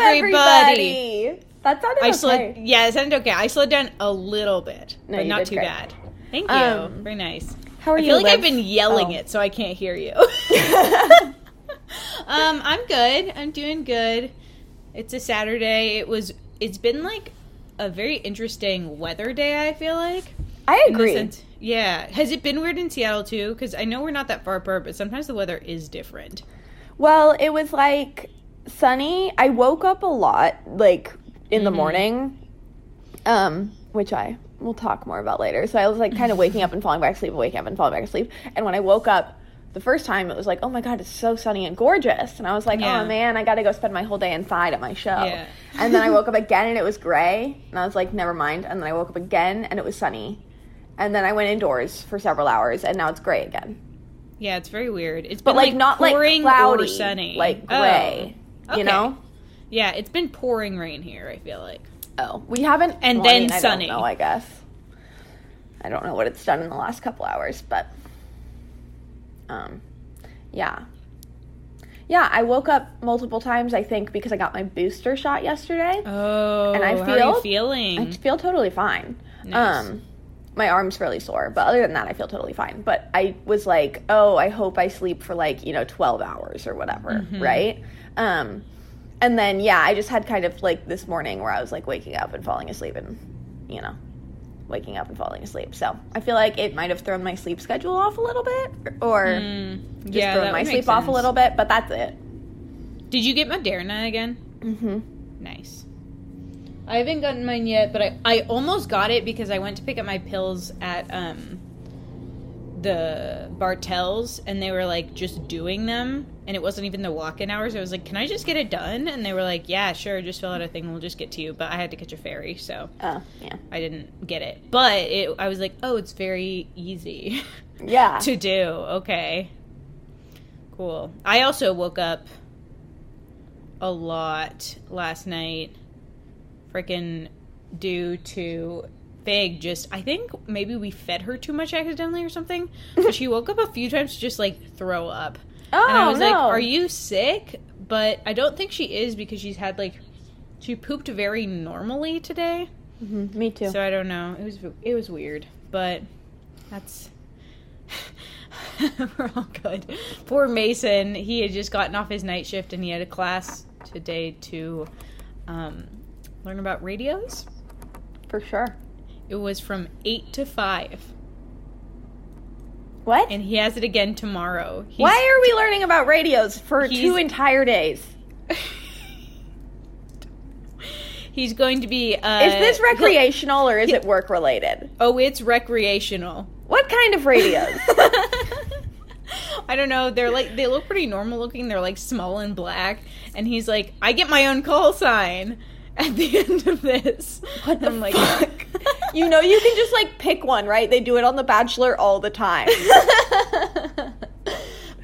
everybody. That sounded I okay. Yeah, it sounded okay. I slowed down a little bit, No, but not too great. bad. Thank you. Um, Very nice. How are I you? feel like I've been yelling Oh. it, so I can't hear you. um, I'm good. I'm doing good. It's a Saturday. It was. It's been like a very interesting weather day. I feel like. I agree. sense- yeah. Has it been weird in Seattle too? Because I know we're not that far apart, but sometimes the weather is different. Well, it was like sunny. I woke up a lot, like in the Mhm. morning, um, which I will talk more about later. So I was like kind of waking up and falling back asleep, waking up and falling back asleep. And when I woke up the first time, it was like, oh my god, it's so sunny and gorgeous. And I was like, Yeah. oh man, I got to go spend my whole day inside at my show. Yeah. and then I woke up again and it was gray, and I was like, never mind. And then I woke up again and it was sunny. And then I went indoors for several hours, and now it's gray again. Yeah, it's very weird. It's But been like, not like cloudy, or sunny, like Oh. Okay. You know? Yeah, it's been pouring rain here. I feel like. Oh, we haven't. And well, I then mean, I sunny. don't know, I guess. I don't know what it's done in the last couple hours, but um, yeah, yeah. I woke up multiple times. I think because I got my booster shot yesterday. Oh, And I how are you feel- feeling? I feel totally fine. Nice. Um, my arm's really sore, but other than that, I feel totally fine. But I was like, oh, I hope I sleep for like you know twelve hours or whatever, Mm-hmm. right? Um, and then yeah, I just had kind of like this morning where I was like waking up and falling asleep, and you know, waking up and falling asleep. So I feel like it might have thrown my sleep schedule off a little bit, or Mm, just yeah, thrown my sleep off a little bit. But that's it. Did you get Moderna again? Mm-hmm. Nice. I haven't gotten mine yet, but I, I almost got it because I went to pick up my pills at um the Bartells and they were like just doing them and it wasn't even the walk-in hours. I was like, "Can I just get it done?" And they were like, "Yeah, sure, just fill out a thing and we'll just get to you." But I had to catch a ferry, so Oh yeah, I didn't get it. But it, I was like, "Oh, it's very easy." yeah. to do. Okay. Cool. I also woke up a lot last night, freaking due to Fig just, I think maybe we fed her too much accidentally or something. But she woke up a few times to just like throw up. Oh and I was no. like, Are you sick? But I don't think she is because she's had like, she pooped very normally today. Mhm, Me too. So I don't know. It was it was weird, but that's we're all good. Poor Mason. He had just gotten off his night shift and he had a class today to um, learn about radios. For sure. It was from eight to five, What? and he has it again tomorrow. He's- Why are we learning about radios for two entire days? He's going to be. Uh, Is this recreational or is it work related? Oh, it's recreational. What kind of radios? I don't know. They're like they look pretty normal looking. They're like small and black. And he's like, I get my own call sign at the end of this. What the I'm like, fuck? you know you can just like pick one, right? They do it on The Bachelor all the time.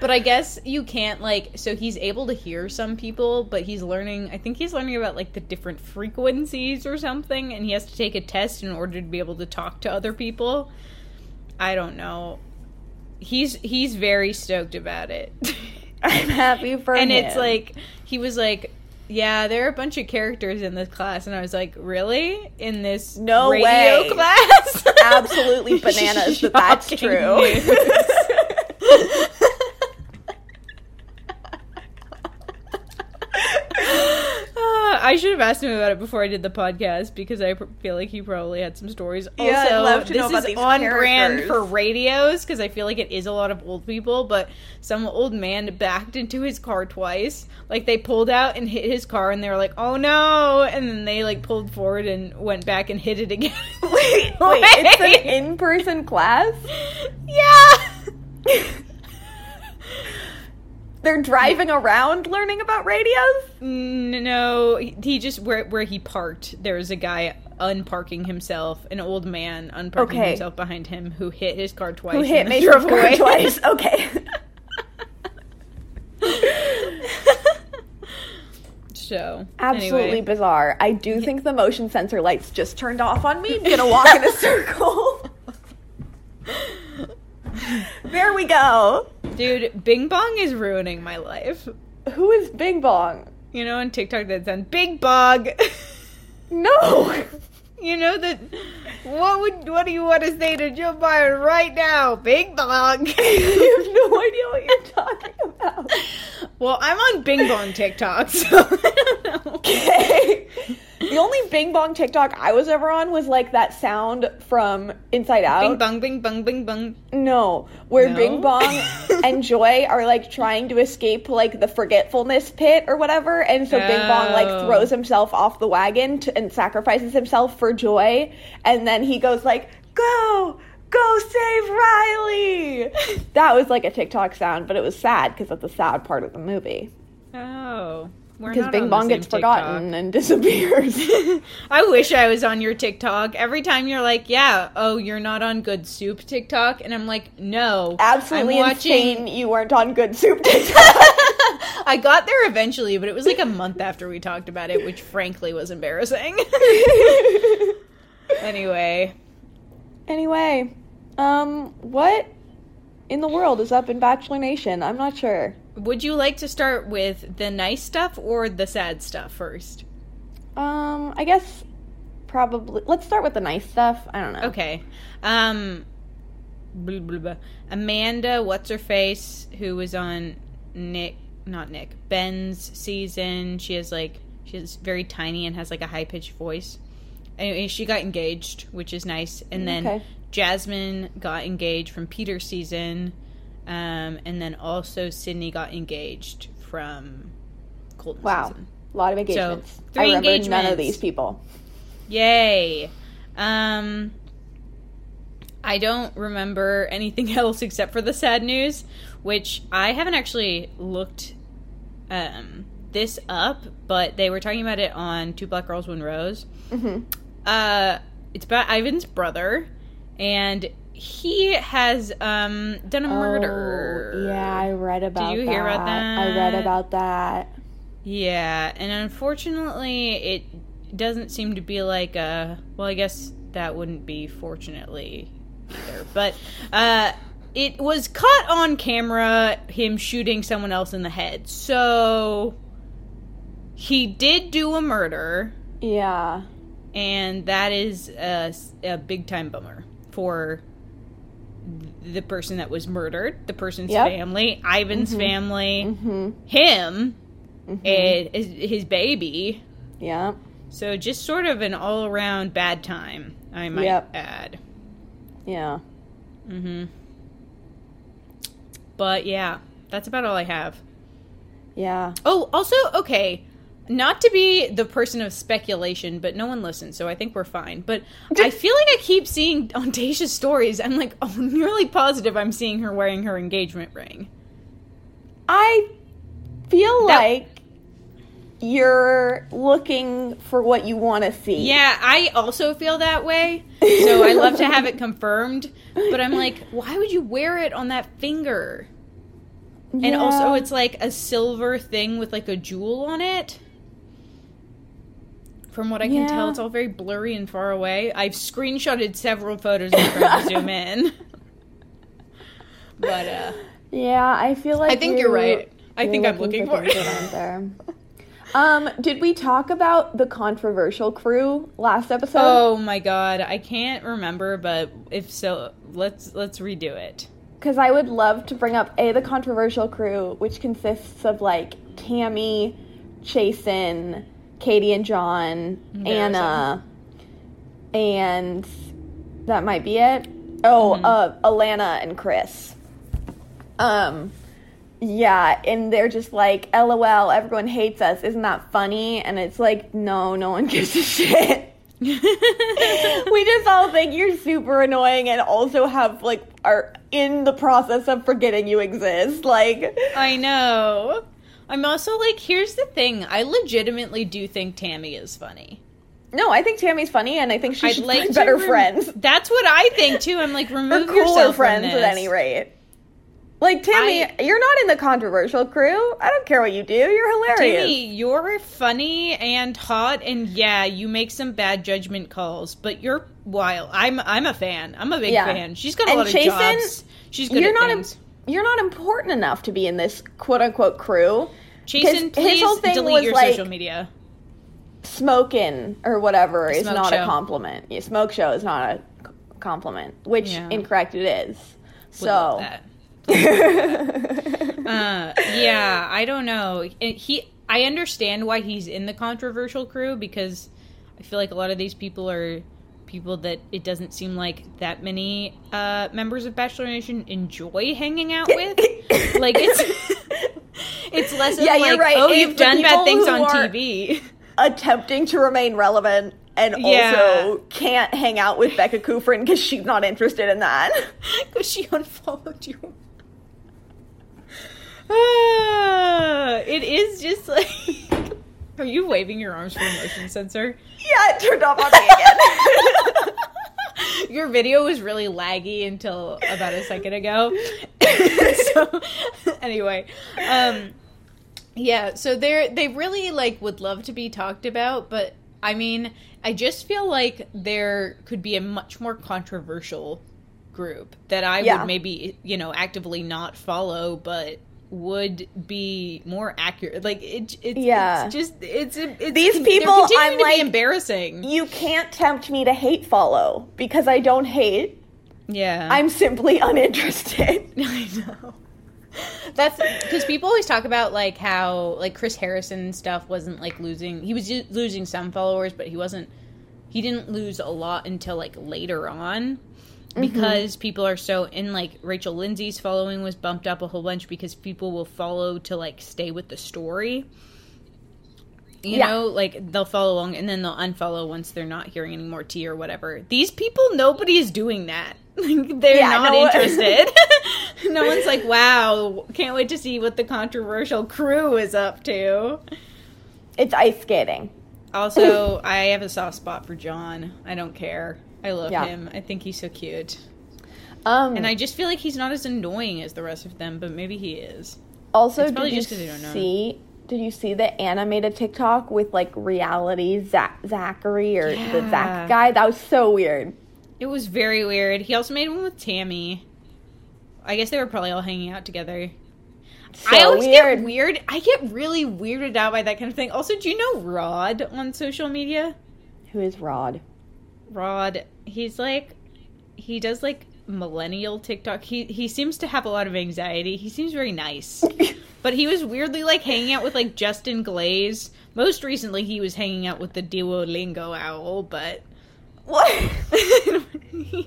but I guess you can't like. So he's able to hear some people, but he's learning. I think he's learning about like the different frequencies or something, and he has to take a test in order to be able to talk to other people. I don't know. He's he's very stoked about it. I'm happy for and him. And it's like he was like yeah there are a bunch of characters in this class and i was like really in this No radio way. class absolutely bananas that that's true. news. Ah, I should have asked him about it before I did the podcast because I pr- feel like he probably had some stories. Yeah, I'd also, love to this know about is these on brand for radios because I feel like it is a lot of old people. But some old man backed into his car twice. Like they pulled out and hit his car, and they were like, "Oh no!" And then they like pulled forward and went back and hit it again. wait, wait, it's an in-person class? yeah. They're driving around learning about radios? No, he, just where where he parked. There was a guy unparking himself, an old man unparking Okay. himself behind him, who hit his car twice. Who hit Mason's car twice? Okay. so Absolutely anyway. bizarre. I do think the motion sensor lights just turned off on me. I'm gonna walk in a circle. there we go. dude, Bing Bong is ruining my life. Who is Bing Bong? You know, on TikTok that's on Big Bog. No. you know that. What would what do you want to say to Joe Biden right now? Big Bong. you have no idea what you're talking about. well, I'm on Bing Bong TikTok, so I don't know. Okay. The only Bing Bong TikTok I was ever on was like that sound from Inside Out. Bing bong, bing bong, bing bong. No, where No? Bing Bong and Joy are like trying to escape like the forgetfulness pit or whatever, and so Bing Bong like Oh. throws himself off the wagon to, and sacrifices himself for Joy, and then he goes like, "Go, go save Riley." that was like a TikTok sound, but it was sad because that's the sad part of the movie Oh, because Bing Bong gets forgotten and disappears. I wish I was on your TikTok. Every time you're like, "Yeah, oh, you're not on Good Soup TikTok," and I'm like, "No, Absolutely I'm watching." insane! You weren't on Good Soup TikTok. I got there eventually, but it was like a month after we talked about it, which frankly was embarrassing. anyway, Anyway, um, what in the world is up in Bachelor Nation? I'm not sure. Would you like to start with the nice stuff or the sad stuff first? Um, I guess probably let's start with the nice stuff. I don't know. Okay. Um blah, blah, blah. Amanda, what's her face, who was on Nick not Nick, Ben's season. She has like she's very tiny and has like a high pitched voice. Anyway, she got engaged, which is nice. And then Okay. Jasmine got engaged from Peter's season. Um, and then also Sydney got engaged from Colton Wow. season. A lot of engagements. three I remember none of these people. Yay. Um I don't remember anything else except for the sad news, which I haven't actually looked um this up, but they were talking about it on Two Black Girls One Rose. hmm Uh it's about Ivan's brother and he has um done a murder. Oh, yeah, I read about. Did you hear about that? I read about that. Yeah, and unfortunately, it doesn't seem to be like a. Well, I guess that wouldn't be fortunately either. But uh, it was caught on camera him shooting someone else in the head. So he did do a murder, Yeah. and that is a, a big time bummer for the person that was murdered, the person's Yep. family, Ivan's family, hmm him hmm and his, his baby. Yeah. So just sort of an all around bad time, I might Yep. add. Yeah. Mm-hmm. But yeah, that's about all I have. Yeah. Oh, also, okay, not to be the person of speculation, but no one listens, so I think we're fine. But I feel like I keep seeing on stories, I'm like, oh, I'm nearly positive I'm seeing her wearing her engagement ring. I feel That- like you're looking for what you want to see. Yeah, I also feel that way. So I love to have it confirmed. But I'm like, why would you wear it on that finger? And also, it's like a silver thing with like a jewel on it. From what I can tell, it's all very blurry and far away. I've screenshotted several photos and trying to zoom in. But uh, Yeah, I feel like I think you're you- right. I you're think I'm looking for things it. there. Um, did we talk about the controversial crew last episode? oh my god, I can't remember, but if so, let's let's redo it. Because I would love to bring up a the controversial crew, which consists of like Tammy, Chasen, Katie and John. Anna, and that might be it. Oh, Mhm. uh, Alana and Chris. Um, yeah, and they're just like, "LOL, everyone hates us. Isn't that funny?" And it's like, no, no one gives a shit. we just all think you're super annoying and also have like are in the process of forgetting you exist. Like I know. I'm also like, here's the thing. I legitimately do think Tammy is funny. no, I think Tammy's funny and I think she I'd should like find better rem- friends. That's what I think too. I'm like, Or remove cooler yourself friends at any rate. Like Tammy, I- you're not in the controversial crew. I don't care what you do. You're hilarious. Tammy, you're funny and hot, and yeah, you make some bad judgment calls, but you're wild. I'm I'm a fan. I'm a big Yeah. fan. She's got a And lot of jobs. She's good you're not things. you're not important enough to be in this quote unquote crew Jason, His- his whole please thing delete was your like- social media. Smoking or whatever is not show. a compliment. Yeah, smoke show is not a compliment, which Yeah. incorrect it is. So, that. Uh, yeah, I don't know. He, I understand why he's in the controversial crew because I feel like a lot of these people are people that it doesn't seem like that many uh, members of Bachelor Nation enjoy hanging out with. like it's it's less of Yeah, like, you're right. oh, you've done bad things on TV. attempting to remain relevant and Yeah. also can't hang out with Becca Kufrin because she's not interested in that. Because she unfollowed you. Ah, it is just like. Are you waving your arms for a motion sensor? yeah, it turned off on me again. Your video was really laggy until about a second ago. so anyway, um yeah, so they're they really like would love to be talked about, but I mean, I just feel like there could be a much more controversial group that I Yeah. would maybe, you know, actively not follow, but would be more accurate. Like it, it's Yeah. it's just it's it's These they're people, I'm like- embarrassing. you can't tempt me to hate follow because I don't hate. Yeah, I'm simply uninterested. I know. That's because people always talk about like how like Chris Harrison stuff wasn't like losing. He was losing some followers, but he wasn't. He didn't lose a lot until like later on Mm-hmm. because people are so in like Rachel Lindsay's following was bumped up a whole bunch because people will follow to like stay with the story. You Yeah. know, like they'll follow along and then they'll unfollow once they're not hearing any more tea or whatever. These people, nobody is doing that. Like, they're Yeah, not no- interested. no one's like, wow, can't wait to see what the controversial crew is up to. It's ice skating. Also, I have a soft spot for John. I don't care. I love Yeah. him. I think he's so cute. Um, And I just feel like he's not as annoying as the rest of them, but maybe he is. also it's did you just 'cause don't know. see? Did you see the animated TikTok with like reality Zach, Zachary or the Zach guy? That was so weird. It was very weird. He also made one with Tammy. I guess they were probably all hanging out together. So I always weird. get weird. I get really weirded out by that kind of thing. Also, do you know Rod on social media? Who is Rod? Rod, he's like, he does like millennial TikTok. He he seems to have a lot of anxiety. He seems very nice, but he was weirdly like hanging out with like Justin Glaze. Most recently, he was hanging out with the Duolingo owl, but What?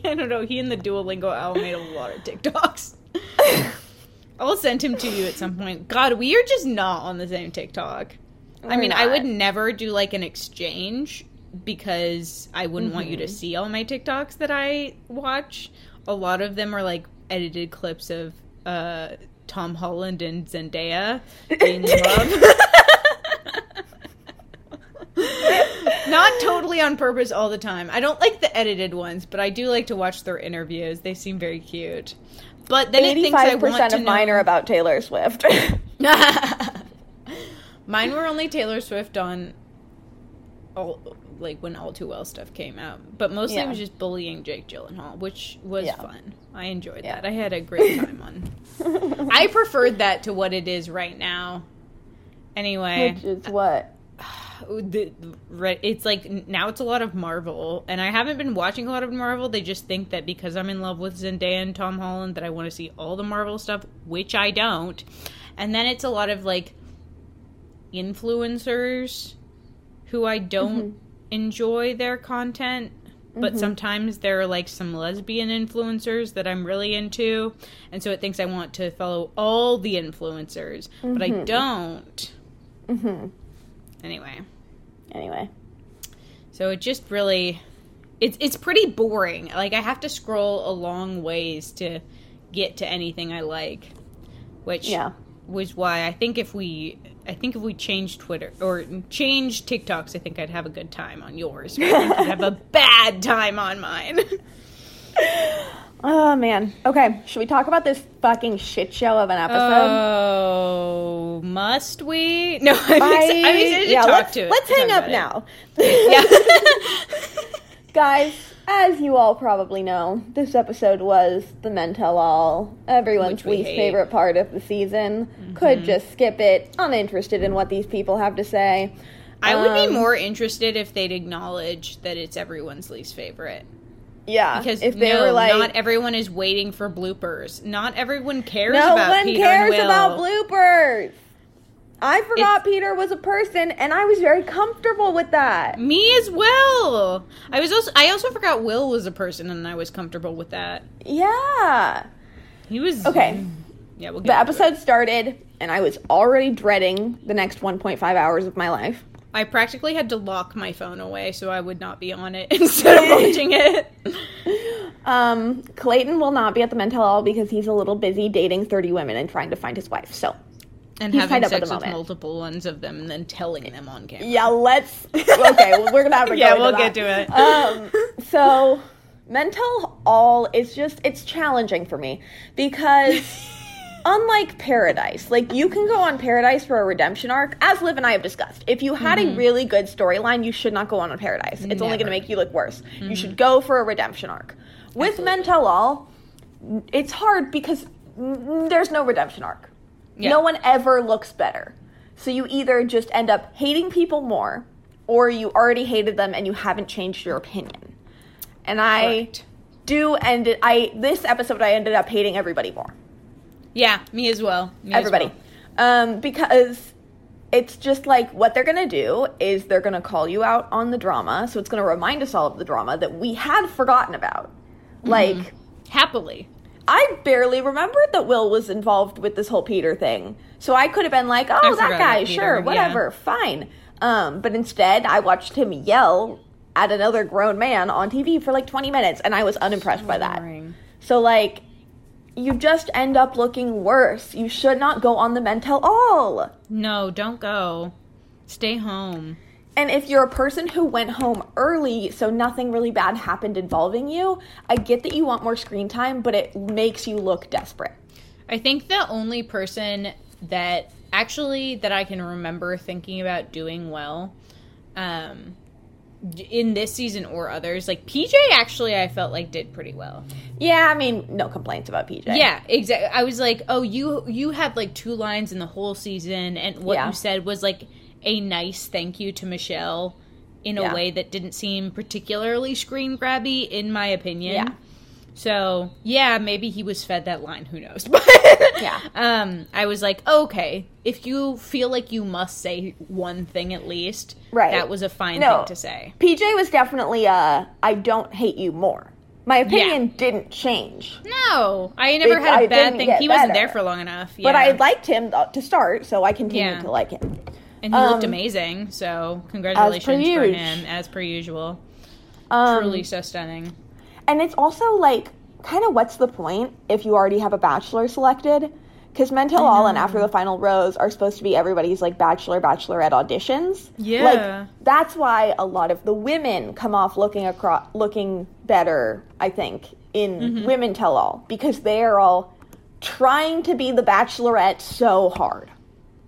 I don't know. He and the Duolingo owl made a lot of TikToks. I'll send him to you at some point. God, we are just not on the same TikTok. I We're mean, I would never do like an exchange because I wouldn't want you to see all my TikToks that I watch. A lot of them are like edited clips of uh, Tom Holland and Zendaya in love. Not totally on purpose all the time. I don't like the edited ones, but I do like to watch their interviews. They seem very cute. But then it thinks I want of mine know- are about Taylor Swift. Mine were only Taylor Swift on all like when All Too Well stuff came out. But mostly Yeah. it was just bullying Jake Gyllenhaal, which was Yeah. fun. I enjoyed Yeah. that. I had a great time on. I preferred that to what it is right now. Anyway, Which is what? the, it's like now it's a lot of Marvel, and I haven't been watching a lot of Marvel. They just think that because I'm in love with Zendaya and Tom Holland, that I want to see all the Marvel stuff, which I don't. And then it's a lot of like influencers who I don't mm-hmm. Enjoy their content. But sometimes there are like some lesbian influencers that I'm really into, and so it thinks I want to follow all the influencers, but I don't. hmm Anyway, Anyway, so it just really it's it's pretty boring. Like I have to scroll a long ways to get to anything I like, which yeah. was why I think if we I think if we change Twitter or change TikToks, I think I'd have a good time on yours. But I think I'd have a bad time on mine. Oh man. Okay, should we talk about this fucking shit show of an episode? oh, must we? No, I'm, I- to yeah, talk let's, to it. let's hang up now. Yeah. Guys, as you all probably know, this episode was the Men Tell All, everyone's Which we least hate. favorite part of the season. Could just skip it, uninterested in what these people have to say. I would be Um, more interested if they'd acknowledge that it's everyone's least favorite. Yeah, Because if they no, were like, not everyone is waiting for bloopers. Not everyone cares no about one Peter cares about bloopers. I forgot Peter was a person, and I was very comfortable with that. Me as well. I was also I also forgot Will was a person and I was comfortable with that. Yeah. He was Okay. Yeah, we'll get The into it. episode started, and I was already dreading the next 1.5 hours of my life. I practically had to lock my phone away so I would not be on it instead of watching it. Um, Clayton will not be at the Men Tell All because he's a little busy dating 30 women and trying to find his wife. So, And He's having tied up at sex with multiple ones of them and then telling them on camera. yeah, let's. Okay, well, we're gonna have to. Yeah, we'll that. get to it. Um, so Men Tell All is just it's challenging for me because unlike paradise like you can go on paradise for a redemption arc as liv and i have discussed if you had a really good storyline you should not go on a paradise it's only going to make you look worse you should go for a redemption arc with Men Tell All it's hard because there's no redemption arc Yeah. no one ever looks better so you either just end up hating people more or you already hated them and you haven't changed your opinion and I Correct. do end it. I this episode I ended up hating everybody more. Yeah, me as well. Me as Everybody, well. um, because it's just like what they're gonna do is they're gonna call you out on the drama. So it's gonna remind us all of the drama that we had forgotten about. Mm-hmm. Like Happily. I barely remembered that Will was involved with this whole Peter thing. So I could have been like, oh, that guy, Peter, sure, yeah. whatever, fine. Um, but instead, I watched him yell at another grown man on TV for like 20 minutes, and I was unimpressed by that. Boring. So, like, you just end up looking worse. You should not go on the Men Tell All. No, don't go. Stay home. And if you're a person who went home early, so nothing really bad happened involving you, I get that you want more screen time, but it makes you look desperate. I think the only person that actually that I can remember thinking about doing well um in this season or others like PJ actually I felt like did pretty well. Yeah, I mean, no complaints about PJ. Yeah, exactly. I was like, "Oh, you you had like two lines in the whole season and what Yeah. you said was like a nice thank you to Michelle in a way that didn't seem particularly screen grabby in my opinion." Yeah. So, yeah, maybe he was fed that line, who knows. But Yeah. um I was like, "Okay, if you feel like you must say one thing at least, Right. that was a fine No. thing to say." PJ was definitely uh I don't hate you more. My opinion didn't change. No, I never had a I bad thing. He wasn't there for long enough. But. I liked him to start, so I continued Yeah. to like him. And he looked Um, amazing, so congratulations for him, as per usual. Um, Truly so stunning. And it's also like, kind of what's the point if you already have a bachelor selected? Because Men Tell All and After the Final Rose are supposed to be everybody's like bachelor, bachelorette auditions. Yeah. Like, that's why a lot of the women come off looking across, looking better, I think, in Mm-hmm. Women Tell All. Because they are all trying to be the bachelorette so hard.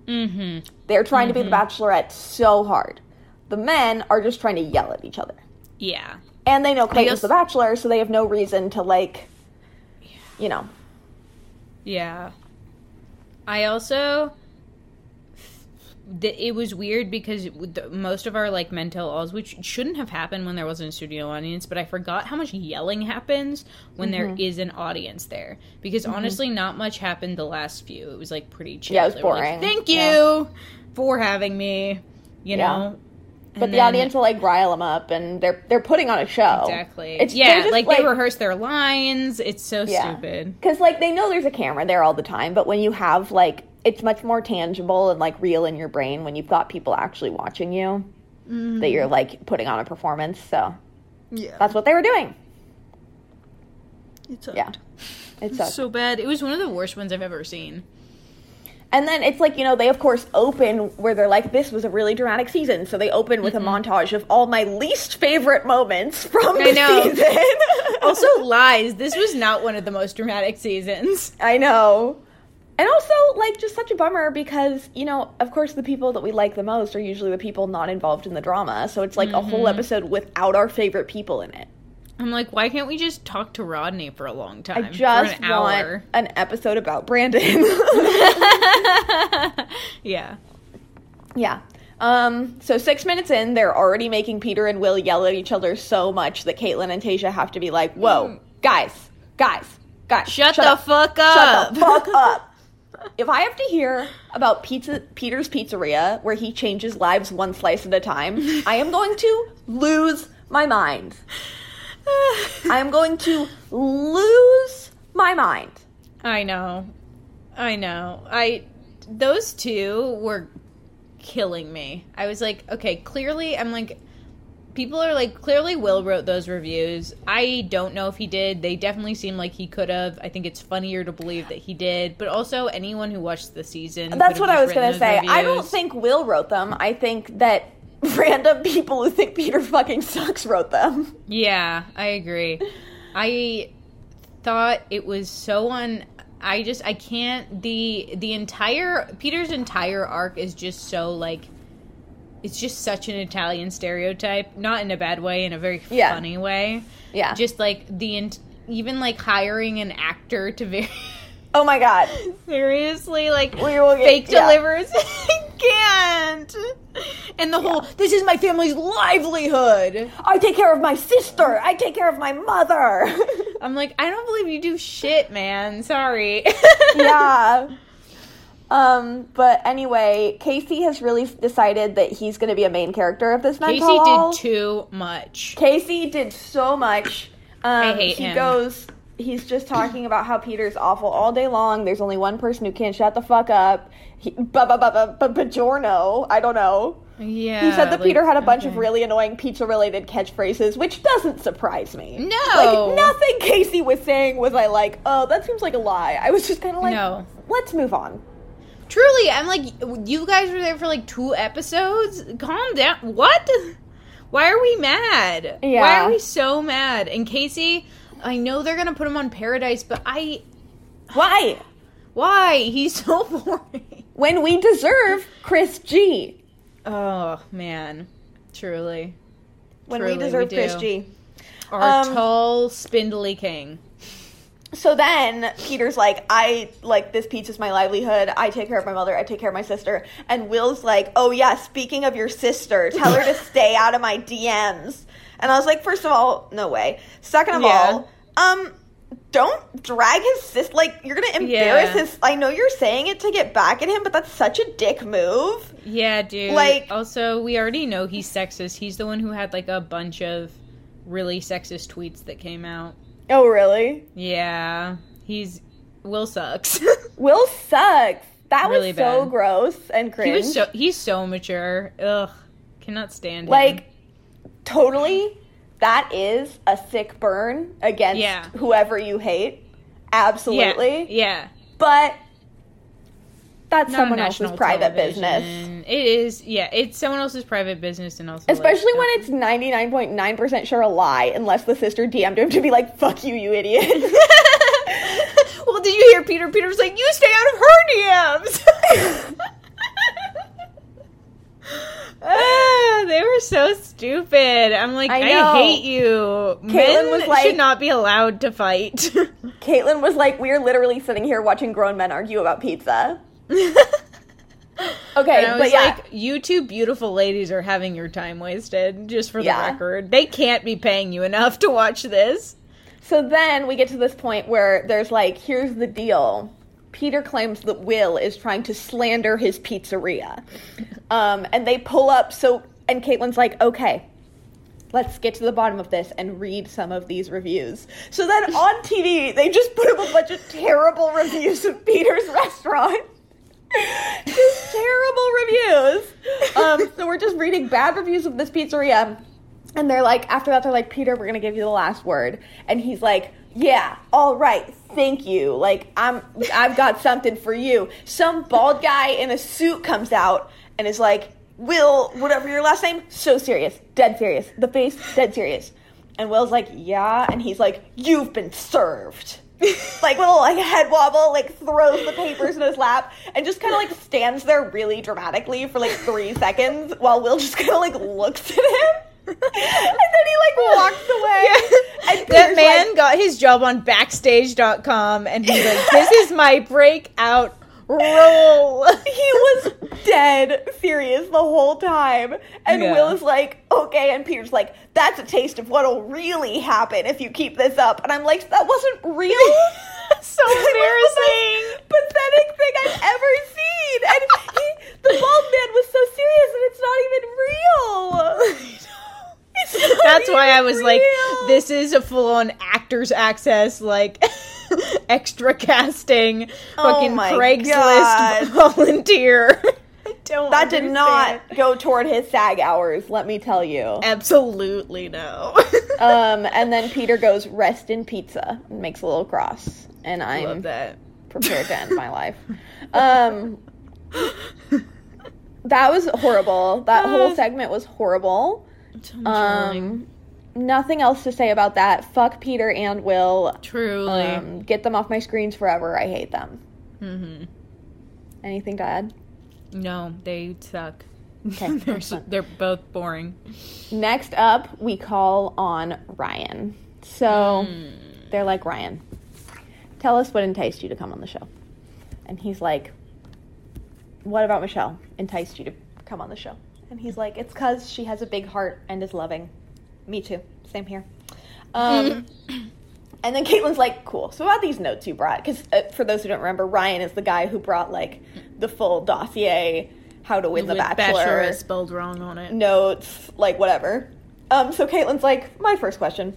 Mm-hmm. They're trying to be the mm-hmm. bachelorette so hard. The men are just trying to yell at each other. Yeah. And they know Clayton's also- the bachelor, so they have no reason to like, you know. Yeah. I also th- it was weird because most of our like Men Tell Alls which shouldn't have happened when there wasn't a studio audience but i forgot how much yelling happens when there Mm-hmm. is an audience there because honestly not much happened the last few it was like pretty chill Yeah, it was were like, boring. thank you Yeah. for having me you Yeah. know But And the then- audience will like rile them up, and they're they're putting on a show. Exactly. It's yeah, just, like, they rehearse their lines. It's so Yeah. stupid. because like they know there's a camera there all the time, but when you have like it's much more tangible and like real in your brain when you've got people actually watching you that you're like putting on a performance. So Yeah. that's what they were doing. It's Yeah, it's sucks. so bad. It was one of the worst ones I've ever seen. And then it's like, you know, they of course open where they're like, this was a really dramatic season. So they open with a mm-hmm. montage of all my least favorite moments from the I know. season. Also, lies. This was not one of the most dramatic seasons. I know. And also, like, just such a bummer because, you know, of course, the people that we like the most are usually the people not involved in the drama. So it's like a whole episode without our favorite people in it. I'm like, why can't we just talk to Rodney for a long time? I just an want hour. an episode about Brandon. yeah. yeah. Um, so six minutes in, they're already making Peter and Will yell at each other so much that Kaitlyn and Tayshia have to be like, "Whoa, guys, guys, guys, Mm. Shut, the up. fuck up. Shut the fuck up." If I have to hear about pizza Peter's Pizzeria where he changes lives one slice at a time, I am going to lose my mind. I am going to lose my mind. I know. I know. I those two were killing me. I was like, okay, clearly I'm like people are like clearly Will wrote those reviews. I don't know if he did. They definitely seem like he could have. I think it's funnier to believe that he did, but also anyone who watched the season That's what I was going to say. those I don't think Will wrote them. I think that random people who think Peter fucking sucks wrote them. Yeah, I agree. I thought it was so on I just I can't the the entire Peter's entire arc is just so like it's just such an Italian stereotype, not in a bad way, in a very Yeah. funny way. Yeah. Just like the ent- even like hiring an actor to be. oh my god. seriously like We will get- fake yeah. delivers. Can't. And the whole this is my family's livelihood. I take care of my sister. I take care of my mother. I'm like, I don't believe you do shit, man. Sorry. yeah. Um, but anyway, Casey has really decided that he's going to be a main character of this Casey did too much. Casey did so much. Um, I hate he him. goes. He's just talking about how Peter's awful all day long. There's only one person who can't shut the fuck up. He, ba ba ba ba ba Bajorno. I don't know. Yeah. He said that like, Peter had a bunch of really annoying pizza-related catchphrases, which doesn't surprise me. No. like nothing Casey was saying was I like, oh, that seems like a lie. I was just kind of like, No. let's move on. Truly, I'm like, you guys were there for like two episodes. Calm down. What? Why are we mad? Yeah. Why are we so mad? And Casey, I know they're gonna put him on Paradise, but I, Why? why? He's so boring. When we deserve Chris G. Oh man, truly. When Truly, we deserve we Chris. G. Our Um, tall, spindly king. So then Peter's like, I like this pizza's my livelihood. I take care of my mother. I take care of my sister. And Will's like, Oh yeah, speaking of your sister, tell her to stay out of my DMs. And I was like, first of all, no way. Second of Yeah. all, um, don't drag his sis. Like you're gonna embarrass Yeah. his. I know you're saying it to get back at him, but that's such a dick move. Yeah, dude. Like- also, we already know he's sexist. He's the one who had like a bunch of really sexist tweets that came out. Oh really? Yeah, he's Will sucks. Will sucks. That Really was so bad. gross and he was so he's so mature. Ugh, cannot stand him. like totally that is a sick burn against Yeah. whoever you hate absolutely yeah, yeah. but that's Not someone else's private television. business It is. Yeah, it's someone else's private business, and also especially like, when it's 99.9% sure a lie unless the sister dm'd him to be like fuck you you idiot well, did you hear Peter? Peter was like, "You stay out of her DMs." Ah, they were so stupid. I'm like, I I, hate you. Kaitlyn Men was like- should not be allowed to fight. kaitlyn was like we're literally sitting here watching grown men argue about pizza okay And I was but yeah like, you two beautiful ladies are having your time wasted, just for the Yeah. record. They can't be paying you enough to watch this. So then we get to this point where there's like, here's the deal. Peter claims that Will is trying to slander his pizzeria. Um, and they pull up, so, and Kaitlyn's like, okay, let's get to the bottom of this and read some of these reviews. So then on TV, they just put up a bunch of terrible reviews of Peter's restaurant. Just terrible reviews. Um, so we're just reading bad reviews of this pizzeria. And they're like, after that, they're like, Peter, we're gonna give you the last word. And he's like, Yeah, all right, thank you. Like, I'm, I've got something for you. Some bald guy in a suit comes out and is like, Will, whatever your last name, so serious, dead serious. The face, dead serious. And Will's like, Yeah, and he's like, You've been served. like little like head wobble, like throws the papers in his lap and just kind of like stands there really dramatically for like three seconds while Will just kind of like looks at him. and then he like walks away. And that man like- got his job on backstage.com and he's like, this is my breakout role. he was dead serious the whole time. And Yeah. Will is like, okay. And Peter's like, that's a taste of what'll really happen if you keep this up. And I'm like, that wasn't real. so the embarrassing. pathetic thing I've ever seen. And he, the bald man was so serious, and it's not even real. Not That's why I was like, this is a full on actors access, like extra casting, Oh fucking Craigslist God. volunteer. I don't That did not go toward his SAG hours, let me tell you. Absolutely no. Um, and then Peter goes, rest in pizza, and makes a little cross. And I I'm love that. prepared to end my life. Um, that was horrible. That whole Uh, segment was horrible. Um, nothing else to say about that. Fuck Peter and Will. Truly. Um, get them off my screens forever. I hate them. hmm Anything to add? No, they suck. Okay, they're, they're both boring. Next up, we call on Ryan. So Hmm. they're like, Ryan, tell us what enticed you to come on the show. And he's like, What about Michelle enticed you to come on the show? And he's like, It's because she has a big heart and is loving. Me too. Same here. Um, and then Kaitlyn's like, Cool. So, about these notes you brought, because uh, for those who don't remember, Ryan is the guy who brought like the full dossier, How to Win the With Bachelor Bachelorette spelled wrong on it. notes, like whatever. Um, so Kaitlyn's like, my first question: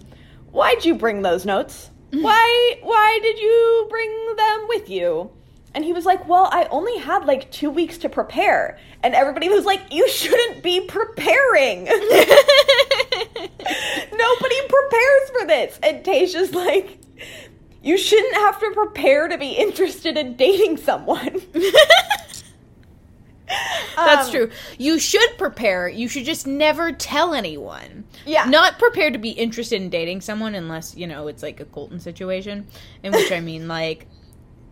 Why'd you bring those notes? Why? Why did you bring them with you? And he was like, Well, I only had like two weeks to prepare, and everybody was like, You shouldn't be preparing. Nobody prepares for this. And Tayshia's like, You shouldn't have to prepare to be interested in dating someone. That's Um, true. You should prepare. You should just never tell anyone. Yeah. Not prepared to be interested in dating someone unless, you know, it's like a Colton situation. In which I mean, like,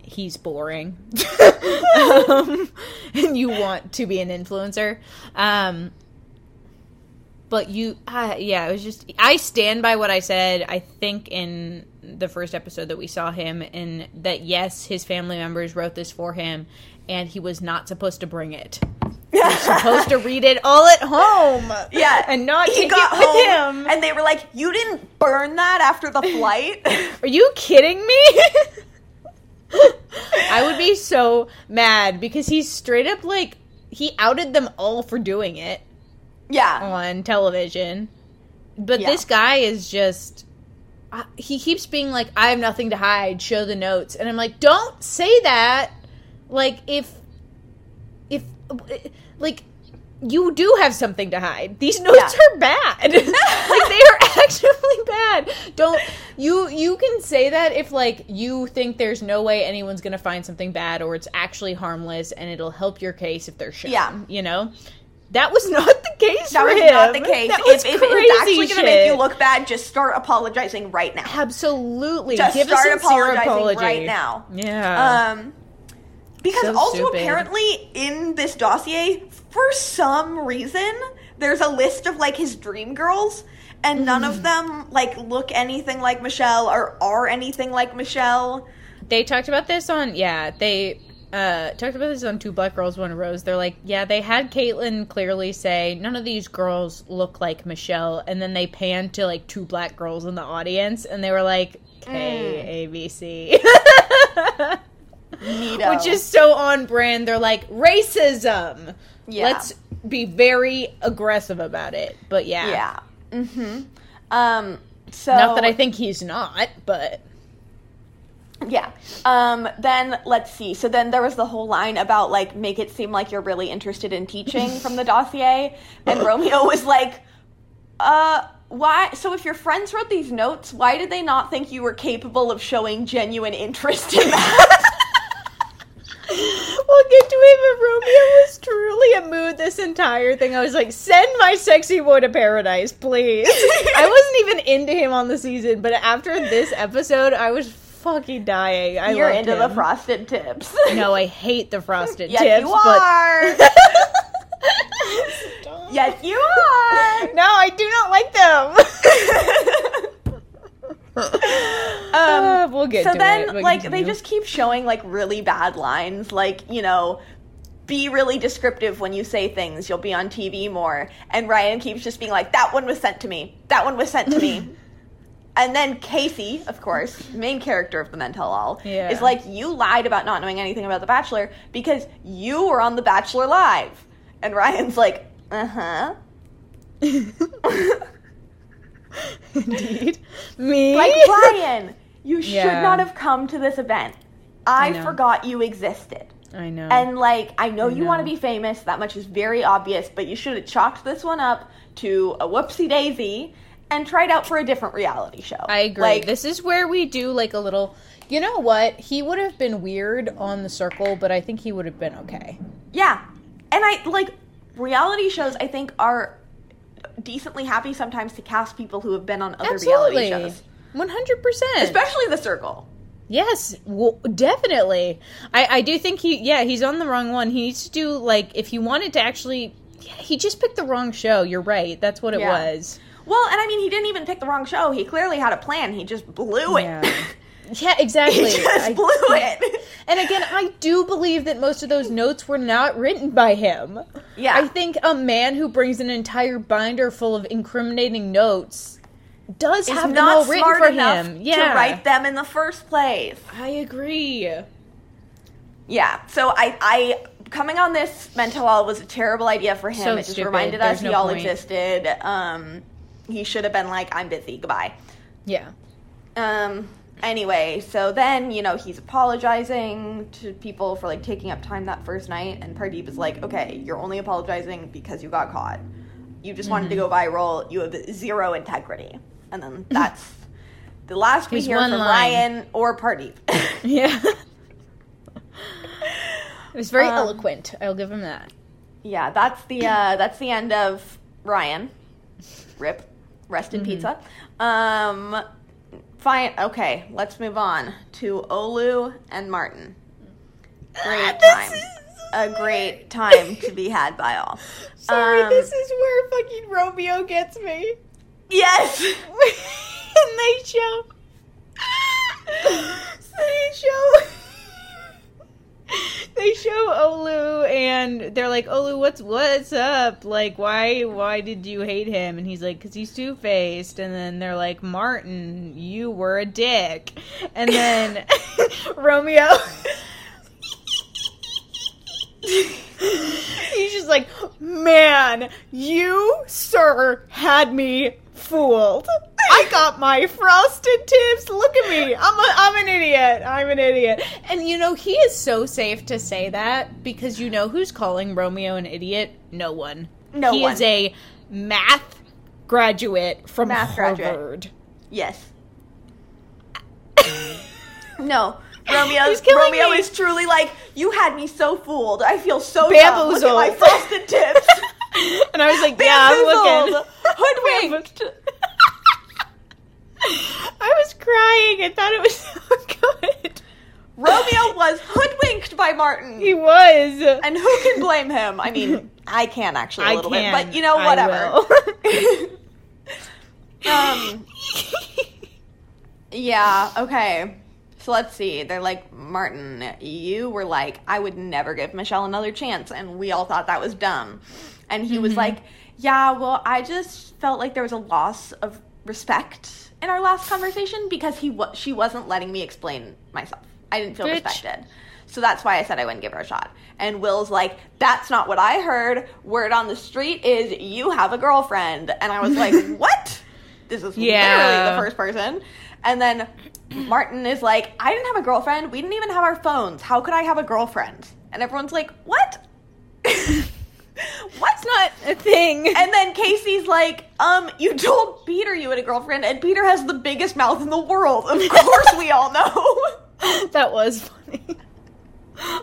he's boring. um, and you want to be an influencer. Um, but you, uh, yeah, it was just, I stand by what I said, I think, in the first episode that we saw him, and that yes, his family members wrote this for him, and he was not supposed to bring it. He was supposed to read it all at home. Yeah, And not he take got it with home, him. and they were like, "You didn't burn that after the flight." Are you kidding me? I would be so mad because he's straight up like he outed them all for doing it yeah, on television. But Yeah. this guy is just uh, he keeps being like I have nothing to hide, show the notes. And I'm like, "Don't say that." Like if if like you do have something to hide. These notes Yeah. are bad. like they are actually bad. Don't you you can say that if like you think there's no way anyone's going to find something bad or it's actually harmless and it'll help your case if they're shown, Yeah. you know? That was not case that for was him. not the case. That was if, if it's actually going to make you look bad, just start apologizing right now. Absolutely. Just Give start apologizing apology right now. Yeah. Um, because So also stupid. apparently in this dossier, for some reason, there's a list of like his dream girls, and none Mm. of them like look anything like Michelle or are anything like Michelle. they talked about this on yeah they uh talked about this on two black girls one rose they're like yeah they had kaitlyn clearly say none of these girls look like michelle and then they panned to like two black girls in the audience and they were like k a b c which is so on brand they're like racism Yeah. let's be very aggressive about it but yeah, yeah. Mm-hmm. Um. So not that i think he's not but Yeah. Um, then let's see. So then there was the whole line about like make it seem like you're really interested in teaching from the dossier, and Romeo was like, "Uh, why? So if your friends wrote these notes, why did they not think you were capable of showing genuine interest in that?" We'll get to it, but Romeo was truly a mood this entire thing. I was like, send my sexy boy to paradise, please. I wasn't even into him on the season, but after this episode, I was fucking dying. I you're into the frosted tips. No, I hate the frosted yes, tips, you are. but yes, you are. no, I do not like them. Uh, um, we'll get so to then like they just keep showing like really bad lines like you know be really descriptive when you say things you'll be on tv more and ryan keeps just being like that one was sent to me that one was sent to me and then casey of course main character of the Men Tell All Yeah. is like you lied about not knowing anything about the bachelor because you were on the bachelor live and ryan's like uh-huh Indeed. Me? like ryan you should Yeah. not have come to this event i, I forgot you existed I know. And like, I know I you want to be famous, that much is very obvious, but you should have chalked this one up to a whoopsie daisy and tried out for a different reality show. I agree. Like, this is where we do like a little. You know what? He would have been weird on the circle, but I think he would have been okay. yeah. And I like reality shows, I think, are decently happy sometimes to cast people who have been on other Absolutely. reality shows, One hundred percent. especially The Circle. Yes, well, definitely. I, I do think he, yeah, he's on the wrong one. He needs to do like if he wanted to actually, yeah, he just picked the wrong show. You're right. That's what it Yeah. was. Well, and I mean, he didn't even pick the wrong show. He clearly had a plan. He just blew it. Yeah. Yeah, exactly. he just I- blew it. And again, I do believe that most of those notes were not written by him. Yeah. I think a man who brings an entire binder full of incriminating notes does Is have them not all written smart for enough him. Yeah. to write them in the first place. I agree. Yeah. So I, I coming on this Men Tell All was a terrible idea for him. So it just stupid. reminded There's us no he all point. existed. Um, he should have been like, "I'm busy, goodbye." Yeah. Um. Anyway, so then you know he's apologizing to people for like taking up time that first night, and Pardeep is like, "Okay, you're only apologizing because you got caught. You just wanted to Mm-hmm. go viral. You have zero integrity." And then that's the last we hear from line. Ryan or Pardeep. Yeah. it was very Um, eloquent. I'll give him that. yeah, that's the uh, that's the end of Ryan. Rip, rest in Mm-hmm. pizza. Um, fine. Okay, let's move on to Olu and Martin. Great This time. is- A great time to be had by all. Sorry, Um, this is where fucking Romeo gets me. Yes. and they show. they show. They show Olu and they're like, oh, Olu, what's what's up? Like, why why did you hate him? And he's like, cause he's two faced. And then they're like, Martin, you were a dick. And then Romeo. He's just like, man, you, sir, had me fooled. I got my frosted tips. Look at me. I'm a, I'm an idiot. I'm an idiot. And you know, he is so safe to say that because you know who's calling Romeo an idiot? No one. No he one. is a math graduate from Math graduate. Harvard. Yes. No. Romeo, He's Romeo me. is truly like, you had me so fooled. I feel so dumb. Look at my frosted tips. and I was like, yeah, I'm looking. Bamboozled. Hoodwinked. I was crying. I thought it was so good. Romeo was hoodwinked by Martin. He was. and who can blame him? I mean, I can actually a I little can. bit, but you know, whatever. um, yeah, okay. So let's see. They're like, Martin, you were like, I would never give Michelle another chance. And we all thought that was dumb. And he Mm-hmm. was like, Yeah, well, I just felt like there was a loss of respect in our last conversation because he wa- she wasn't letting me explain myself. I didn't feel Bitch. respected. So that's why I said I wouldn't give her a shot. And Will's like, That's not what I heard. Word on the street is you have a girlfriend. And I was like, What? This is Yeah. literally the first person. And then Martin is like, I didn't have a girlfriend. We didn't even have our phones. How could I have a girlfriend? And everyone's like, What? What's not? a thing. And then Casey's like, um, you told Peter you had a girlfriend, and Peter has the biggest mouth in the world. Of course, we all know. that was funny.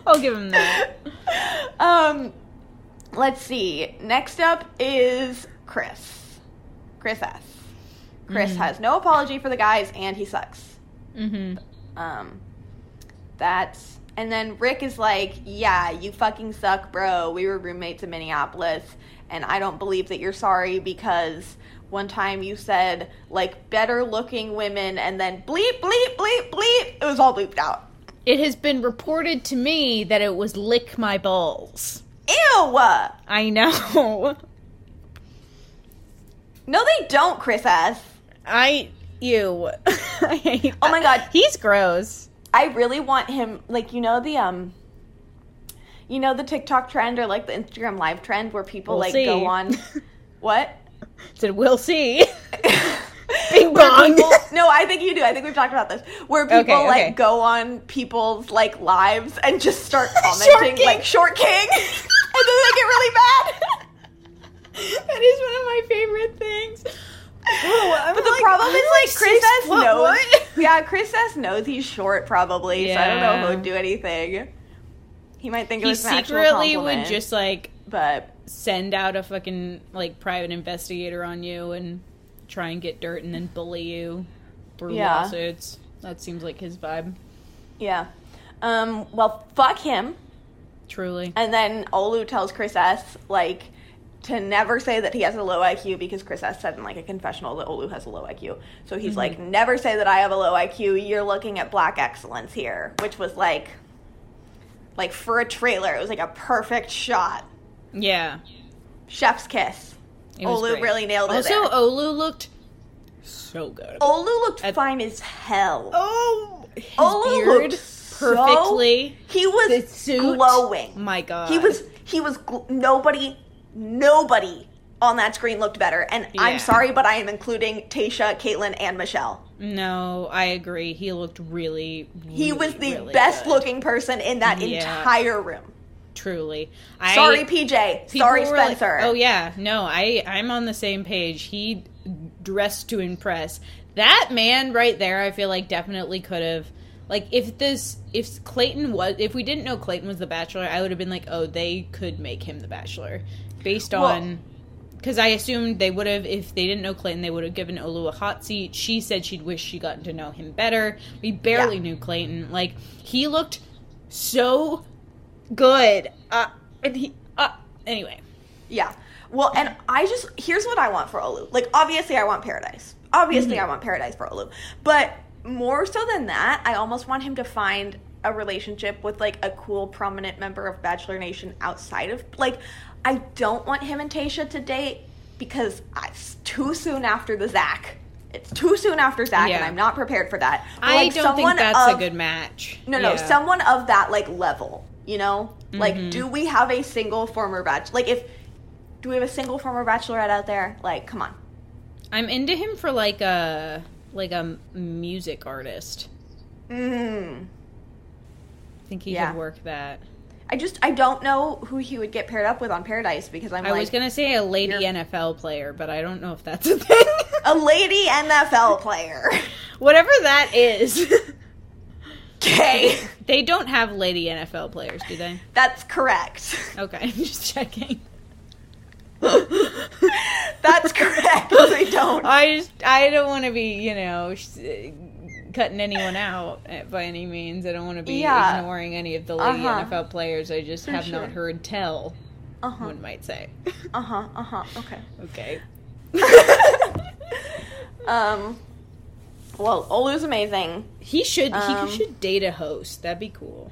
I'll give him that. um, let's see. Next up is Chris. Chris S. Chris has no apology for the guys, and he sucks. Mm-hmm. Um, that's And then Rick is like, "Yeah, you fucking suck, bro. We were roommates in Minneapolis, and I don't believe that you're sorry because one time you said like better looking women, and then bleep, bleep, bleep, bleep. It was all bleeped out. It has been reported to me that it was lick my balls. Ew. I know. No, they don't, Chris S. I you. I hate Oh my God. He's gross. I really want him like you know the um you know the TikTok trend or like the Instagram live trend where people We'll like see. go on what? Said we'll see. Bing bong. people- no, I think you do. I think we've talked about this. Where people Okay, okay. like go on people's like lives and just start Short commenting King. like short king and then they get really mad. that is one of my favorite things. But the problem is like Chris S knows. What? Yeah, Chris S knows he's short probably, yeah. so I don't know if Yeah. it would do anything. He might think it He was an secretly would just like but send out a fucking like private investigator on you and try and get dirt and then bully you through Yeah. lawsuits. That seems like his vibe. yeah. Um, well, fuck him. Truly. And then Olu tells Chris S. like to never say that he has a low IQ because Chris S. said in like a confessional that Olu has a low IQ. So he's mm-hmm. like, never say that I have a low IQ. You're looking at black excellence here, which was like, like for a trailer, it was like a perfect shot. Yeah. Chef's kiss. Olu great. really nailed it. Also, there. Olu looked so good. Olu looked At- fine as hell. Oh, his Olu beard looked so- perfectly. he was glowing. My God, He was he was gl- nobody nobody on that screen looked better. And Yeah. I'm sorry, but I am including Tayshia, Kaitlyn, and Michelle. No, I agree. He looked really. He was the really best good. looking person in that Yeah. entire room. Truly. Sorry, PJ. Sorry, were like- Spencer. oh yeah, no, I I'm on the same page. He dressed to impress. That man right there, I feel like definitely could have. Like if this, if Clayton was, if we didn't know Clayton was the Bachelor, I would have been like, oh, they could make him the Bachelor, based Well- on. Because I assumed they would have, if they didn't know Clayton, they would have given Olu a hot seat. She said she'd wish she gotten to know him better. We barely Yeah. knew Clayton. Like he looked so good. Uh, and he, uh, anyway. Yeah. Well, and I just here's what I want for Olu. Like obviously I want paradise. Obviously Mm-hmm. I want paradise for Olu. But more so than that, I almost want him to find a relationship with like a cool prominent member of Bachelor Nation outside of like I don't want him and Tayshia to date because it's too soon after the Zach. It's too soon after Zach, and I'm not prepared for that. But, I like, don't think that's a good match. no, no, Yeah. someone of that like level, you know? Like, Mhm. do we have a single former bachelor? Like, if do we have a single former bachelorette out there? Like, come on. I'm into him for like a like a music artist. Mm. I think he Yeah. could work that. I just I don't know who he would get paired up with on Paradise because I'm I like was gonna say a lady you're- NFL player, but I don't know if that's a thing. a lady NFL player. Whatever that is. Okay, they don't have lady NFL players, do they? that's correct. Okay, I'm just checking. That's correct. They don't. I just I don't want to be you know cutting anyone out eh, by any means. I don't want to be Yeah. ignoring any of the lady Uh-huh. NFL players. I just For have sure. not heard tell. Uh huh. One might say. Uh huh. Uh huh. Okay. okay. um. Well, Olu's amazing. He should Um, he should date a host. That'd be cool.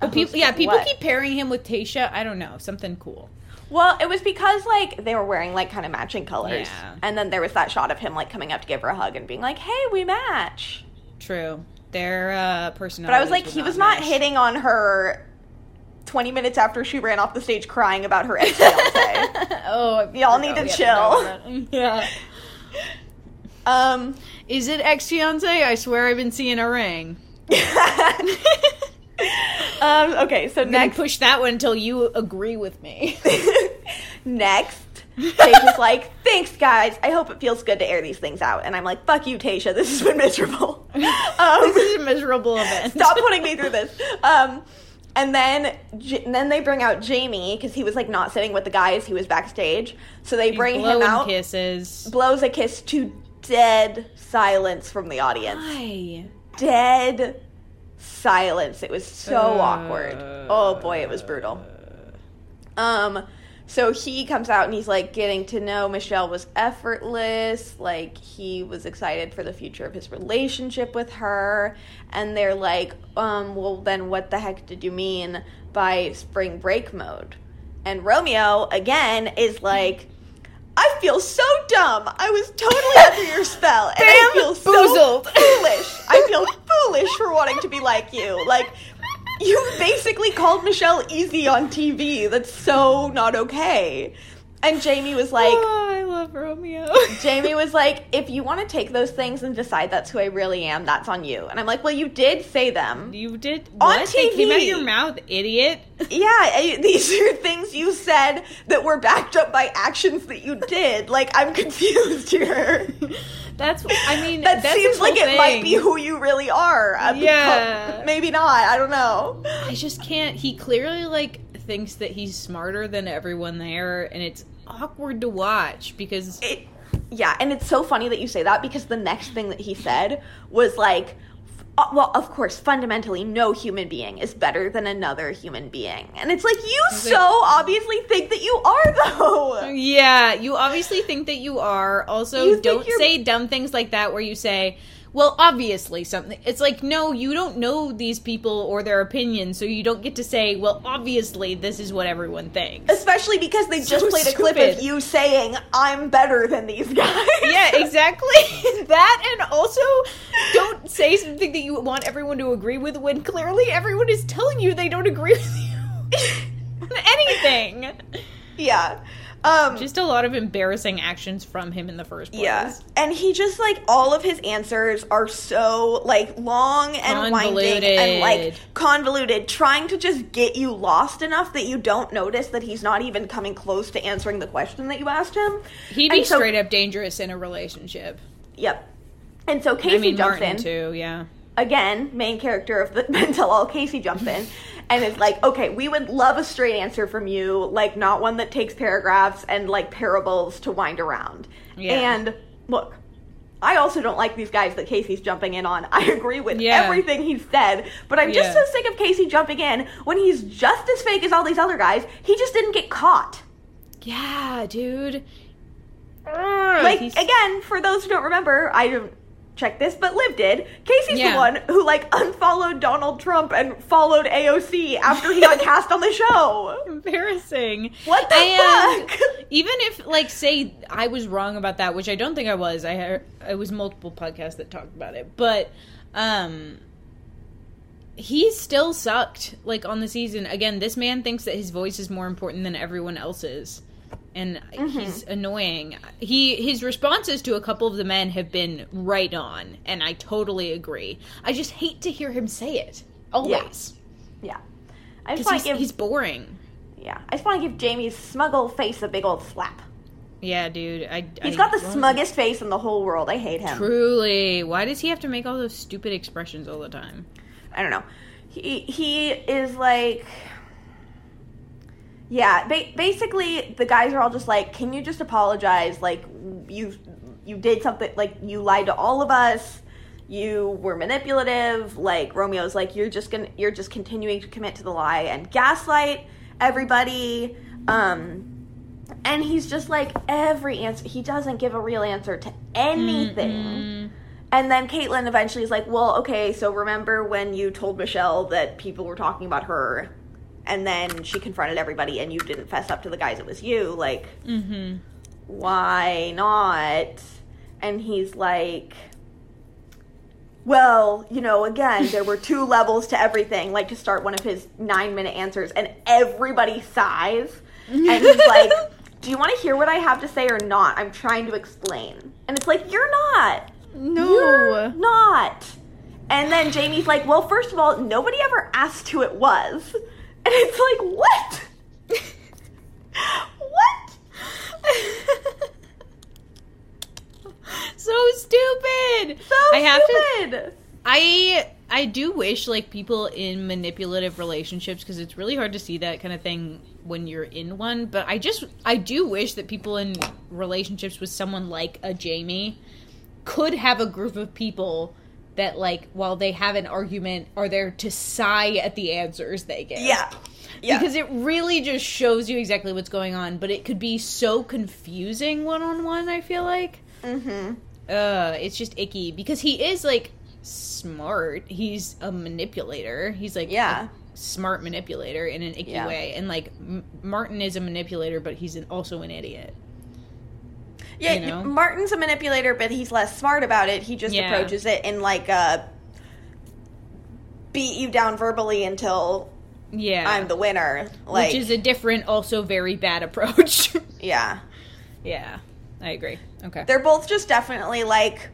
But people, yeah, people what? keep pairing him with Tayshia. I don't know, something cool. Well, it was because like they were wearing like kind of matching colors, Yeah. and then there was that shot of him like coming up to give her a hug and being like, "Hey, we match." True. Their uh, personalities. But I was like, he was not mesh. hitting on her. Twenty minutes after she ran off the stage crying about her ex fiance. oh, Y'all need to chill. Yeah. um. Is it ex fiance? I swear I've been seeing a ring. um. Okay. So I'm next, push that one until you agree with me. next, Tayshia's like, "Thanks, guys. I hope it feels good to air these things out." And I'm like, "Fuck you, Tayshia. This has been miserable." Um, this is a miserable event. Stop putting me through this. Um, and then J- and then they bring out Jamie because he was like not sitting with the guys. He was backstage, so they bring him out. kisses. Blows a kiss to dead silence from the audience. Why? Dead silence. It was so awkward. Oh boy, it was brutal. Um, so he comes out and he's like getting to know Michelle was effortless. Like he was excited for the future of his relationship with her. And they're like, um, well, then what the heck did you mean by spring break mode? And Romeo, again, is like, I feel so dumb. I was totally under your spell. And I feel so foolish. I feel foolish for wanting to be like you. Like, you basically called Michelle easy on TV. That's so not okay. And Jamie was like, oh, I love Romeo. Jamie was like, if you want to take those things and decide that's who I really am, that's on you. And I'm like, well, you did say them. you did On what? They came out of your mouth, idiot. Yeah, I- these are things you said that were backed up by actions that you did. Like, I'm confused here. That's. I mean, That seems like it might be who you really are. Uh, Yeah. Maybe not. I don't know. I just can't. He clearly like thinks that he's smarter than everyone there, and it's awkward to watch because it, yeah, and it's so funny that you say that because the next thing that he said was like, uh, well, of course, fundamentally, no human being is better than another human being, and it's like you like- so obviously think that you are though. Yeah, you obviously think that you are. Also, You don't say dumb things like that where you say, well, obviously something. It's like, no, you don't know these people or their opinions, so you don't get to say, well, obviously this is what everyone thinks. Especially because they So just played a clip of you saying, "I'm better than these guys." yeah, exactly. that, and also don't say something that you want everyone to agree with when clearly everyone is telling you they don't agree with you anything. yeah. Um, Just a lot of embarrassing actions from him in the first place. Yeah. And he just like all of his answers are so like long and winding and like Convoluted. convoluted, trying to just get you lost enough that you don't notice that he's not even coming close to answering the question that you asked him. He'd be so- straight up dangerous in a relationship. Yep. And so Casey I mean, jumps Martin in too. Yeah. again, main character of the Men Tell All. Casey jumps in and it's like, "Okay, we would love a straight answer from you, like not one that takes paragraphs and like parables to wind around." Yeah. And look, I also don't like these guys that Casey's jumping in on. I agree with Yeah. everything he said, but I'm just Yeah. so sick of Casey jumping in when he's just as fake as all these other guys. He just didn't get caught. Yeah, dude. Like He's- again, for those who don't remember, I don't check this, but Liv did. Casey's Yeah. the one who like unfollowed Donald Trump and followed AOC after he got cast on the show. embarrassing. What the And fuck? Even if, like, say I was wrong about that, which I don't think I was. I heard it was multiple podcasts that talked about it, but um, he still sucked. Like on the season, again, this man thinks that his voice is more important than everyone else's. And Mm-hmm. he's annoying. He his responses to a couple of the men have been right on, and I totally agree. I just hate to hear him say it always Yeah. I just want he's, to give he's boring. yeah. I just want to give Jamie's smuggle face a big old slap. Yeah, dude. I, He's I- got the smuggest face in the whole world. I hate him. Truly, why does he have to make all those stupid expressions all the time? I don't know. He he is like yeah, ba- basically the guys are all just like, "Can you just apologize? Like you you did something like you lied to all of us. You were manipulative." Like Romeo's like, "You're just going to you're just continuing to commit to the lie and gaslight everybody." Um and he's just like every answer he doesn't give a real answer to anything. Mm, And then Kaitlyn eventually is like, well, okay, so remember when you told Michelle that people were talking about her and then she confronted everybody and you didn't fess up to the guys, it was you? Like, mm-hmm. why not? And he's like, well, you know, again, there were two levels to everything, like to start one of his nine minute answers, and everybody sighs. And he's like, do you want to hear what I have to say or not? I'm trying to explain. And it's like, you're not. No. You're not. And then Jamie's like, well, first of all, nobody ever asked who it was. And it's like, what? what? so stupid. So I have to. stupid. I I do wish like people in manipulative relationships because it's really hard to see that kind of thing when you're in one. But I just I do wish that people in relationships with someone like a Jamie could have a group of people that like while they have an argument are there to sigh at the answers they get. Yeah. Yeah. Because it really just shows you exactly what's going on, but it could be so confusing one on one, I feel like. mm-hmm. Uh, it's just icky because he is like smart. He's a manipulator. He's like Yeah. a smart manipulator in an icky Yeah. way. And like M- Martin is a manipulator, but he's an, also an idiot. Yeah, you know? Martin's a manipulator, but he's less smart about it. He just Yeah. approaches it in like a beat you down verbally until Yeah. I'm the winner. Like, Which is a different, also very bad approach. yeah, yeah, I agree. Okay. they're both just definitely like,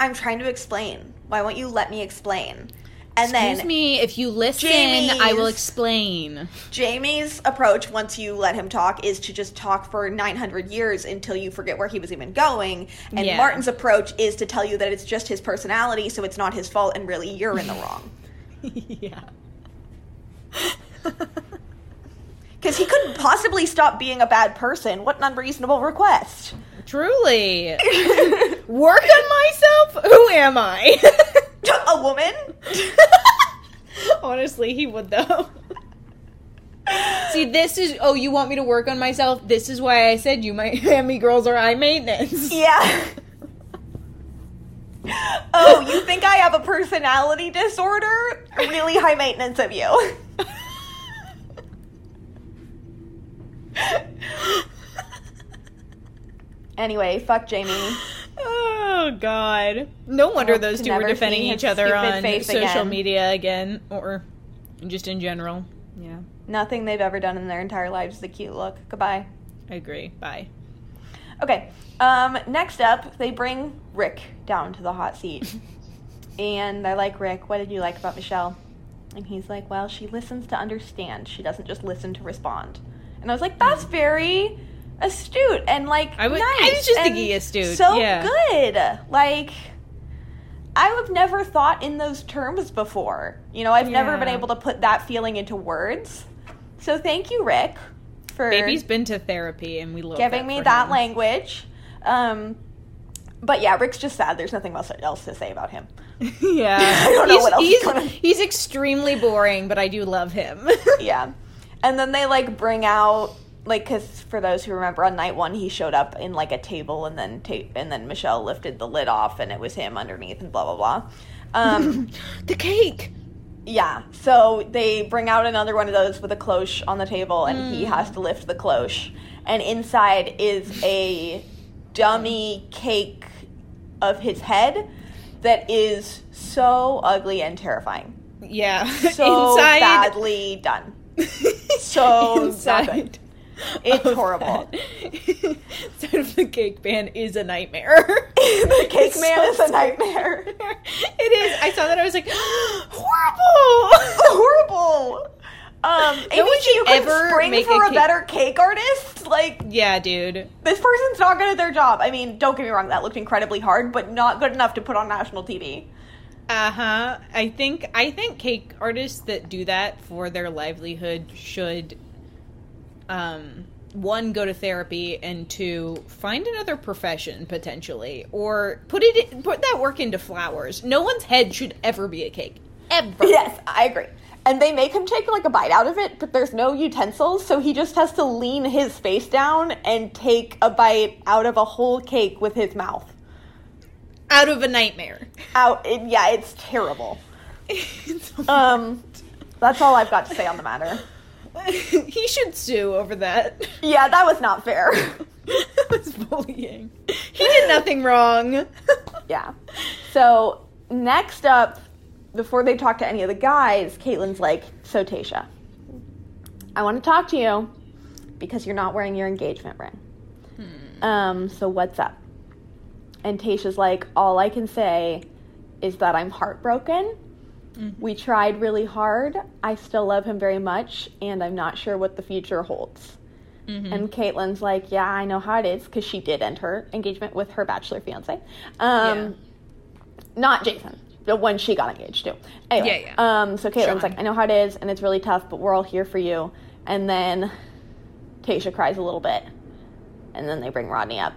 I'm trying to explain. Why won't you let me explain? And Excuse then me, if you listen, I will explain. Jamie's approach, once you let him talk, is to just talk for 900 years until you forget where he was even going. And Yeah. Martin's approach is to tell you that it's just his personality, so it's not his fault, and really you're in the wrong. yeah. Because he couldn't possibly stop being a bad person. What an unreasonable request. Truly. Work on myself? Who am I? A woman? Honestly, he would though. See, this is oh, you want me to work on myself? This is why I said you Miami girls are high maintenance. Yeah. oh, you think I have a personality disorder? Really high maintenance of you. anyway, fuck Jamie. Ah. God! No wonder those two were defending each other on social again. media again, or just in general. Yeah, Nothing they've ever done in their entire lives is a cute look. Goodbye. I agree. Bye. Okay. Um, next up, they bring Rick down to the hot seat. and I like Rick. What did you like about Michelle? And he's like, well, she listens to understand. She doesn't just listen to respond. And I was like, that's very astute and like I was- nice. I was just thinking astute, So yeah. good. Like I have never thought in those terms before. You know, I've never been able to put that feeling into words. So thank you, Rick, for Baby's been to therapy, and we love giving me that him. language. Um, but yeah, Rick's just sad. There's nothing else else to say about him. yeah, I don't know he's, what else He's, gonna- he's extremely boring, but I do love him. yeah, and then they like bring out like because for those who remember on night one he showed up in like a table and then ta- and then Michelle lifted the lid off and it was him underneath and blah blah blah. Um, the cake. yeah, so they bring out another one of those with a cloche on the table and Mm. he has to lift the cloche, and inside is a dummy cake of his head that is so ugly and terrifying. Yeah, So inside. badly done. So inside. It's horrible. Inside of the cake man is a nightmare. the cake It's man so is a nightmare. it is. I saw that. I was like, horrible. Horrible. Um, should you could ever spring make for a a, better cake artist. Like yeah, dude. this person's not good at their job. I mean, don't get me wrong, that looked incredibly hard, but not good enough to put on national TV. Uh huh. I think I think cake artists that do that for their livelihood should, um, one go to therapy and two find another profession potentially, or put it put that work into flowers. No one's head should ever be a cake. Ever. Yes, I agree. And they make him take like a bite out of it, but there's no utensils, so he just has to lean his face down and take a bite out of a whole cake with his mouth. Out of a nightmare. Out, it, yeah, it's terrible. It's- Um, that's all I've got to say on the matter. he should sue over that. Yeah, that was not fair. that was bullying. He did nothing wrong. yeah. So next up, before they talk to any of the guys, Kaitlyn's like, "So Tayshia, I want to talk to you because you're not wearing your engagement ring. Um, so what's up?" And Tayshia's like, "All I can say is that I'm heartbroken." We tried really hard. I still love him very much, and I'm not sure what the future holds. And Kaitlyn's like, Yeah, I know how it is because she did end her engagement with her bachelor fiance. Um, Yeah. Not Jason, but when she got engaged to. Anyway, Yeah, yeah. Um, so Kaitlyn's Shawn. like, I know how it is, and it's really tough, but we're all here for you. And then Tayshia cries a little bit, and then they bring Rodney up.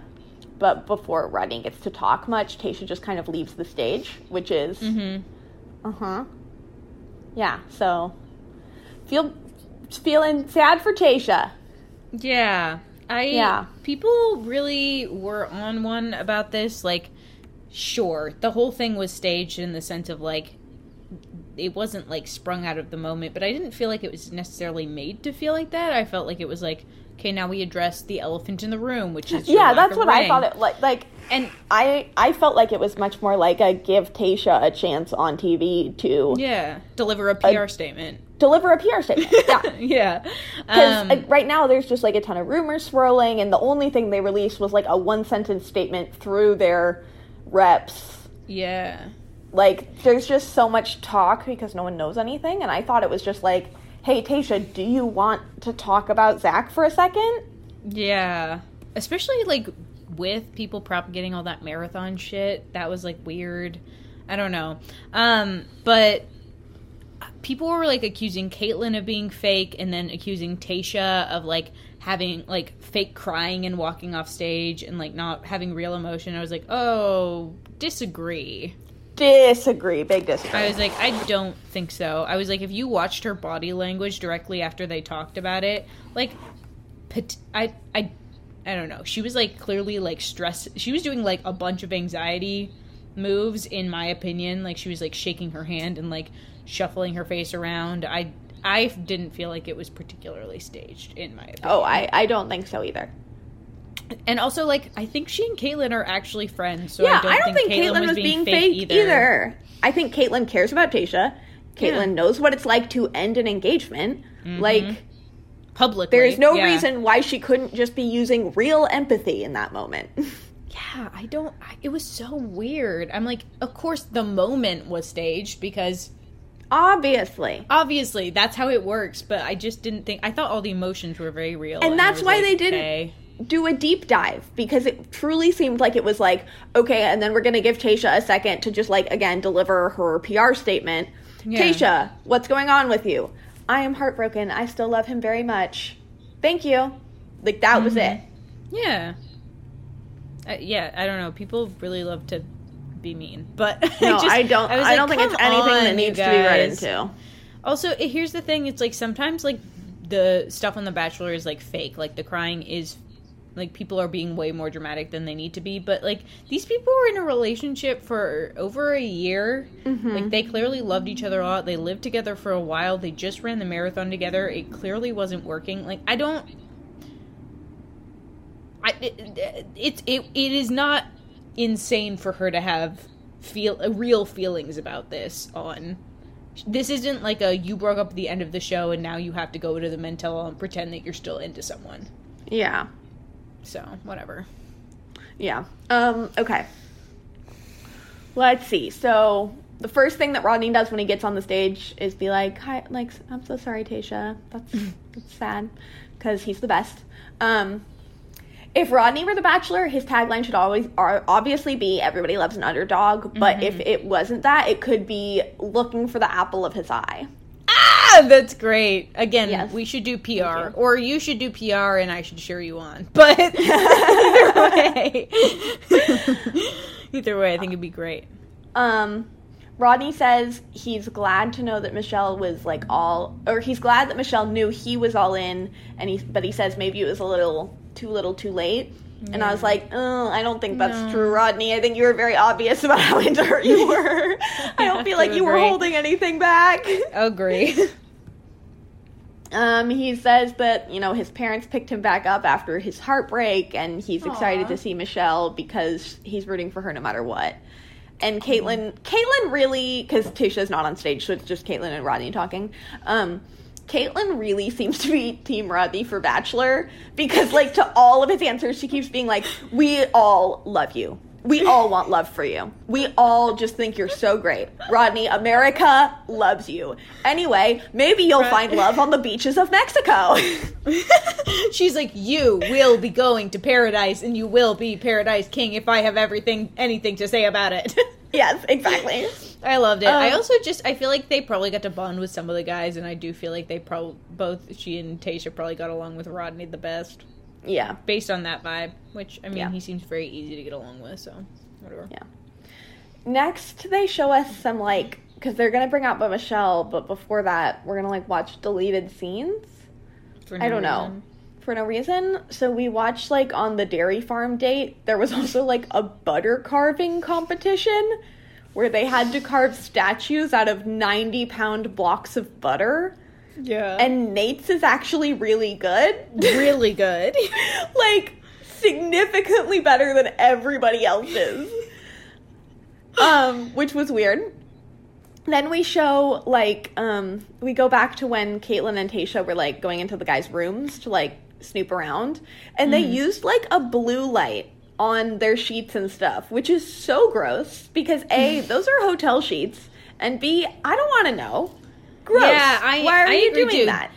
but before Rodney gets to talk much, Tayshia just kind of leaves the stage, which is Mm-hmm. Uh huh. Yeah, so feel feeling sad for Tayshia. Yeah. I Yeah. people really were on one about this like sure, the whole thing was staged in the sense of like it wasn't like sprung out of the moment, but I didn't feel like it was necessarily made to feel like that. I felt like it was like okay, now we address the elephant in the room, which is Yeah, that's what I thought it like like And I I felt like it was much more like a give Tayshia a chance on TV to yeah, deliver a PR statement. deliver a PR statement. Yeah. yeah. Because Um, uh, right now there's just like a ton of rumors swirling, and the only thing they released was like a one sentence statement through their reps. yeah. Like there's just so much talk because no one knows anything, and I thought it was just like, hey Tayshia, do you want to talk about Zach for a second? Yeah. Especially like with people propagating all that marathon shit. That was like weird. I don't know. Um, but people were like accusing Kaitlyn of being fake and then accusing Tayshia of like having like fake crying and walking off stage and like not having real emotion. I was like, "Oh, disagree." Disagree, big disagree. I was like, I don't think so. I was like, if you watched her body language directly after they talked about it, like, I, I, I don't know. She was like clearly like stress. She was doing like a bunch of anxiety moves, in my opinion. Like she was like shaking her hand and like shuffling her face around. I, I didn't feel like it was particularly staged, in my opinion. oh, I I don't think so either. And also like I think she and Kaitlyn are actually friends. So yeah, I don't, think, Kaitlyn was, being, fake, either. I think Kaitlyn cares about Tayshia. Kaitlyn Yeah. Mm-hmm. knows what it's like to end an engagement. Like Publicly, there is no yeah. reason why she couldn't just be using real empathy in that moment. Yeah, I don't. I, it was so weird. I'm like, of course, the moment was staged because Obviously. obviously that's how it works. But I just didn't think. I thought all the emotions were very real, And I that's why like, they didn't okay. Do a deep dive because it truly seemed like it was like, okay, and then we're going to give Tayshia a second to just like again deliver her PR statement. Yeah. Tayshia, what's going on with you? I am heartbroken. I still love him very much. Thank you. Like that was Mm-hmm. it. Yeah. Uh, yeah, I don't know. People really love to be mean, but No, just- I don't. was I, like, don't think it's anything on, that needs to be read into. Also, here's the thing: it's like sometimes like the stuff on The Bachelor is like fake. Like the crying is like people are being way more dramatic than they need to be. But like these people were in a relationship for over a year. Mm-hmm. Like they clearly loved each other a lot. They lived together for a while. They just ran the marathon together. It clearly wasn't working. Like I don't. I it, it it it is not insane for her to have feel uh, real feelings about this on this isn't like a you broke up at the end of the show and now you have to go to the mental and pretend that you're still into someone. Yeah. So whatever. Yeah. Um, okay. Let's see. So the first thing that Rodney does when he gets on the stage is be like, "Hi, like, I'm so sorry, Tayshia. That's that's sad," because he's the best. Um, if Rodney were the Bachelor, his tagline should always are obviously be "Everybody loves an underdog." But if it wasn't that, it could be looking for the apple of his eye. Ah, that's great. Again, Yes. we should do you. PR, or you should do PR, and I should cheer you on. But either way, either way, I think it'd be great. Um, Rodney says he's glad to know that Michelle was like all, or he's glad that Michelle knew he was all in, and he, but he says maybe it was a little too little, too late. And I was like, oh, I don't think that's No. true, Rodney. I think you were very obvious about how into her you were. I don't feel like you were holding anything back. Agree. Um, he says that you know his parents picked him back up after his heartbreak, and he's excited to see Michelle because he's rooting for her no matter what. And Kaitlyn, Kaitlyn really, because Tayshia's not on stage, so it's just Kaitlyn and Rodney talking. Um, Kaitlyn really seems to be Team Rodney for Bachelor because, like, to all of his answers, she keeps being like, "We all love you. We all want love for you. We all just think you're so great. Rodney, America loves you. Anyway, maybe you'll Right. find love on the beaches of Mexico. She's like, you will be going to paradise, and you will be paradise king if I have everything, anything to say about it. yes, exactly. I loved it. I Um, also just, I feel like they probably got to bond with some of the guys, and I do feel like they probably both she and Tayshia probably got along with Rodney the best. Yeah. based on that vibe. Which I mean, Yeah. he seems very easy to get along with. So whatever. Yeah. Next, they show us some like because they're gonna bring out but Michelle, but before that, we're gonna like watch deleted scenes. For I don't know. For no reason. So we watched like on the dairy farm date, there was also like a butter carving competition where they had to carve statues out of 90 pound blocks of butter. Yeah. And Nate's is actually really good. really good. like significantly better than everybody else's. Um, which was weird. Then we show like um we go back to when Kaitlyn and Tayshia were like going into the guys' rooms to like snoop around, and they mm-hmm. used like a blue light on their sheets and stuff, which is so gross because a those are hotel sheets, and b I don't want to know. Gross. Yeah, I- Why are I you doing too. that?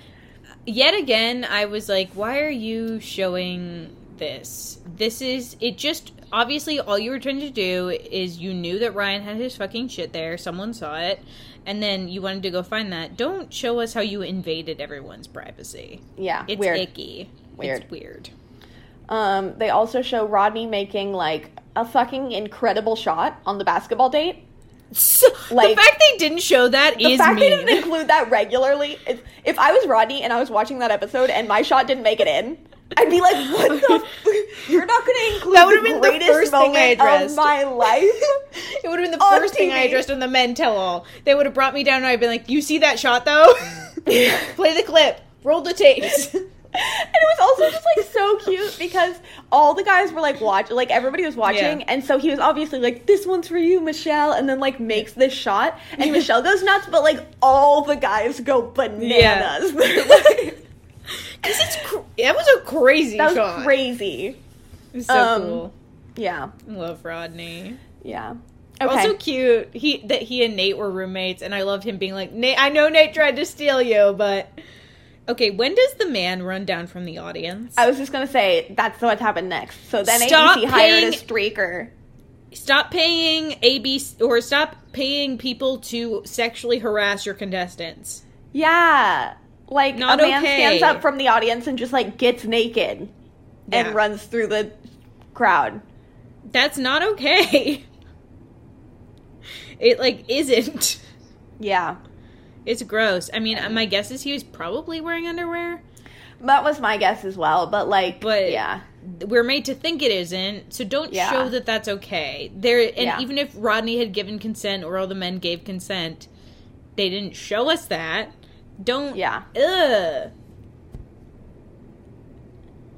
Yet again, I was like, why are you showing this? This is it. Just obviously, all you were trying to do is you knew that Ryan had his fucking shit there. Someone saw it, and then you wanted to go find that. Don't show us how you invaded everyone's privacy. Yeah, It's weird. icky. Weird. It's weird. Um, they also show Rodney making like a fucking incredible shot on the basketball date. Like- the fact they didn't show that The is fact they didn't include that regularly. Is, if I was Rodney and I was watching that episode and my shot didn't make it in, I'd be like, "What the? F- You're not going to include That would've been the first thing I addressed." my life." it would have been the first thing I addressed on the men tell all. They would have brought me down and I'd been like, You see that shot though? Play the clip. Roll the tapes. and it was also just like so cute because all the guys were like watch like everybody was watching Yeah. and so he was obviously like this one's for you michelle and then like makes this shot and michelle goes nuts but like all the guys go bananas like- Cause it's cr- that was a crazy that was shot. crazy It was so Um, cool. yeah love Rodney. yeah okay Also cute. He that he and Nate were roommates, and I loved him being like, Nate. I know Nate tried to steal you, but okay. When does the man run down from the audience? i was just gonna say that's what happened next so then Stop abc hired a streaker stop paying ABC or stop paying people to sexually harass your contestants. yeah like Not a man okay. stands up from the audience and just like gets naked Yeah. and runs through the crowd That's not okay. It like isn't. yeah It's gross. I mean, my guess is he was probably wearing underwear, That was my guess as well, but like, but yeah, we're made to think it isn't. So don't Yeah. show that that's okay. There, and Yeah. even if Rodney had given consent or all the men gave consent, they didn't show us that. Don't. yeah, Ugh.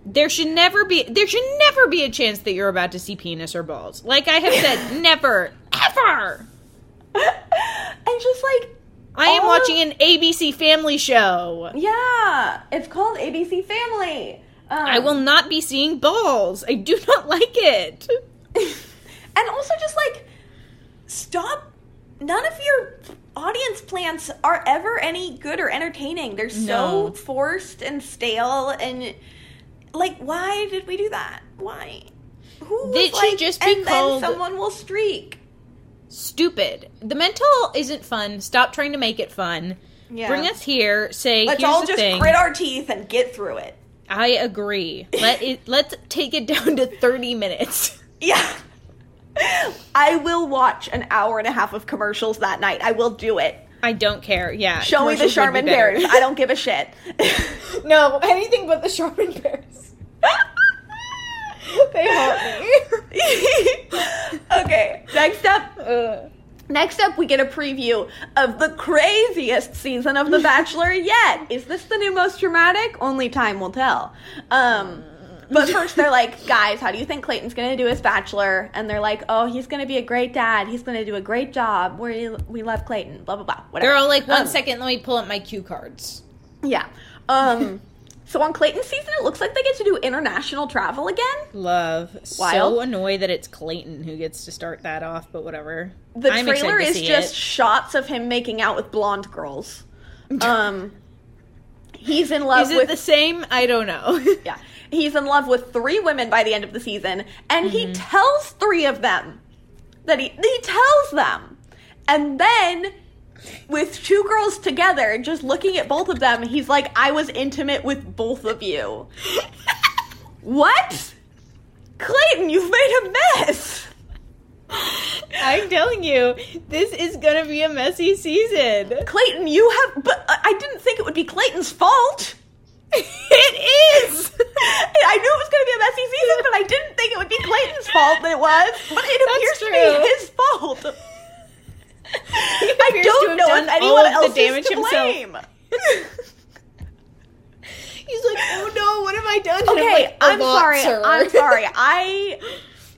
There should never be. There should never be a chance that you're about to see penis or balls. Like I have said, never, ever. and just like, I am watching an ABC Family show. yeah, it's called ABC Family. Um, I will not be seeing balls. I do not like it. and also just like, stop. None of your audience plans are ever any good or entertaining. They're so No. forced and stale, and like, why did we do that? Why? Who should like, just be and called- then someone will streak. Stupid. The mental isn't fun. Stop trying to make it fun. Yeah. Bring us here. Say Let's all just thing. grit our teeth and get through it. I agree. Let it. Let's take it down to thirty minutes. Yeah. I will watch an hour and a half of commercials that night. I will do it. I don't care. Yeah. Show me the would be Charmin bears. I don't give a shit. no, anything but the Charmin bears. they haunt me. okay, next up. Ugh. Next up, we get a preview of the craziest season of The Bachelor yet. Is this the new most dramatic? Only time will tell. Um, but first, they're like, guys, how do you think Clayton's gonna do his Bachelor? And they're like, oh, he's gonna be a great dad. He's gonna do a great job. We we love Clayton. Blah blah blah. Whatever. They're all like, one Um, second, let me pull up my cue cards. Yeah. Um. so on Clayton's season, it looks like they get to do international travel again. Love. Wild. So annoyed that it's Clayton who gets to start that off, but whatever. The I'm trailer is just it. shots of him making out with blonde girls. Um. He's in love Is it with the same? I don't know. Yeah. He's in love with three women by the end of the season, and Mm-hmm. he tells three of them that he he tells them. And then with two girls together, just looking at both of them, he's like, I was intimate with both of you. What? Clayton, you've made a mess. I'm telling you, this is gonna be a messy season. Clayton, you have. But I didn't think it would be Clayton's fault. It is. I knew it was going to be a messy season, but I didn't think it would be Clayton's fault that it was. But it appears true. to be his fault. I don't know if anyone else damage is to himself. blame. He's like, oh no, what have I done? And I'm Okay, like, I'm sorry. sir." I'm sorry. I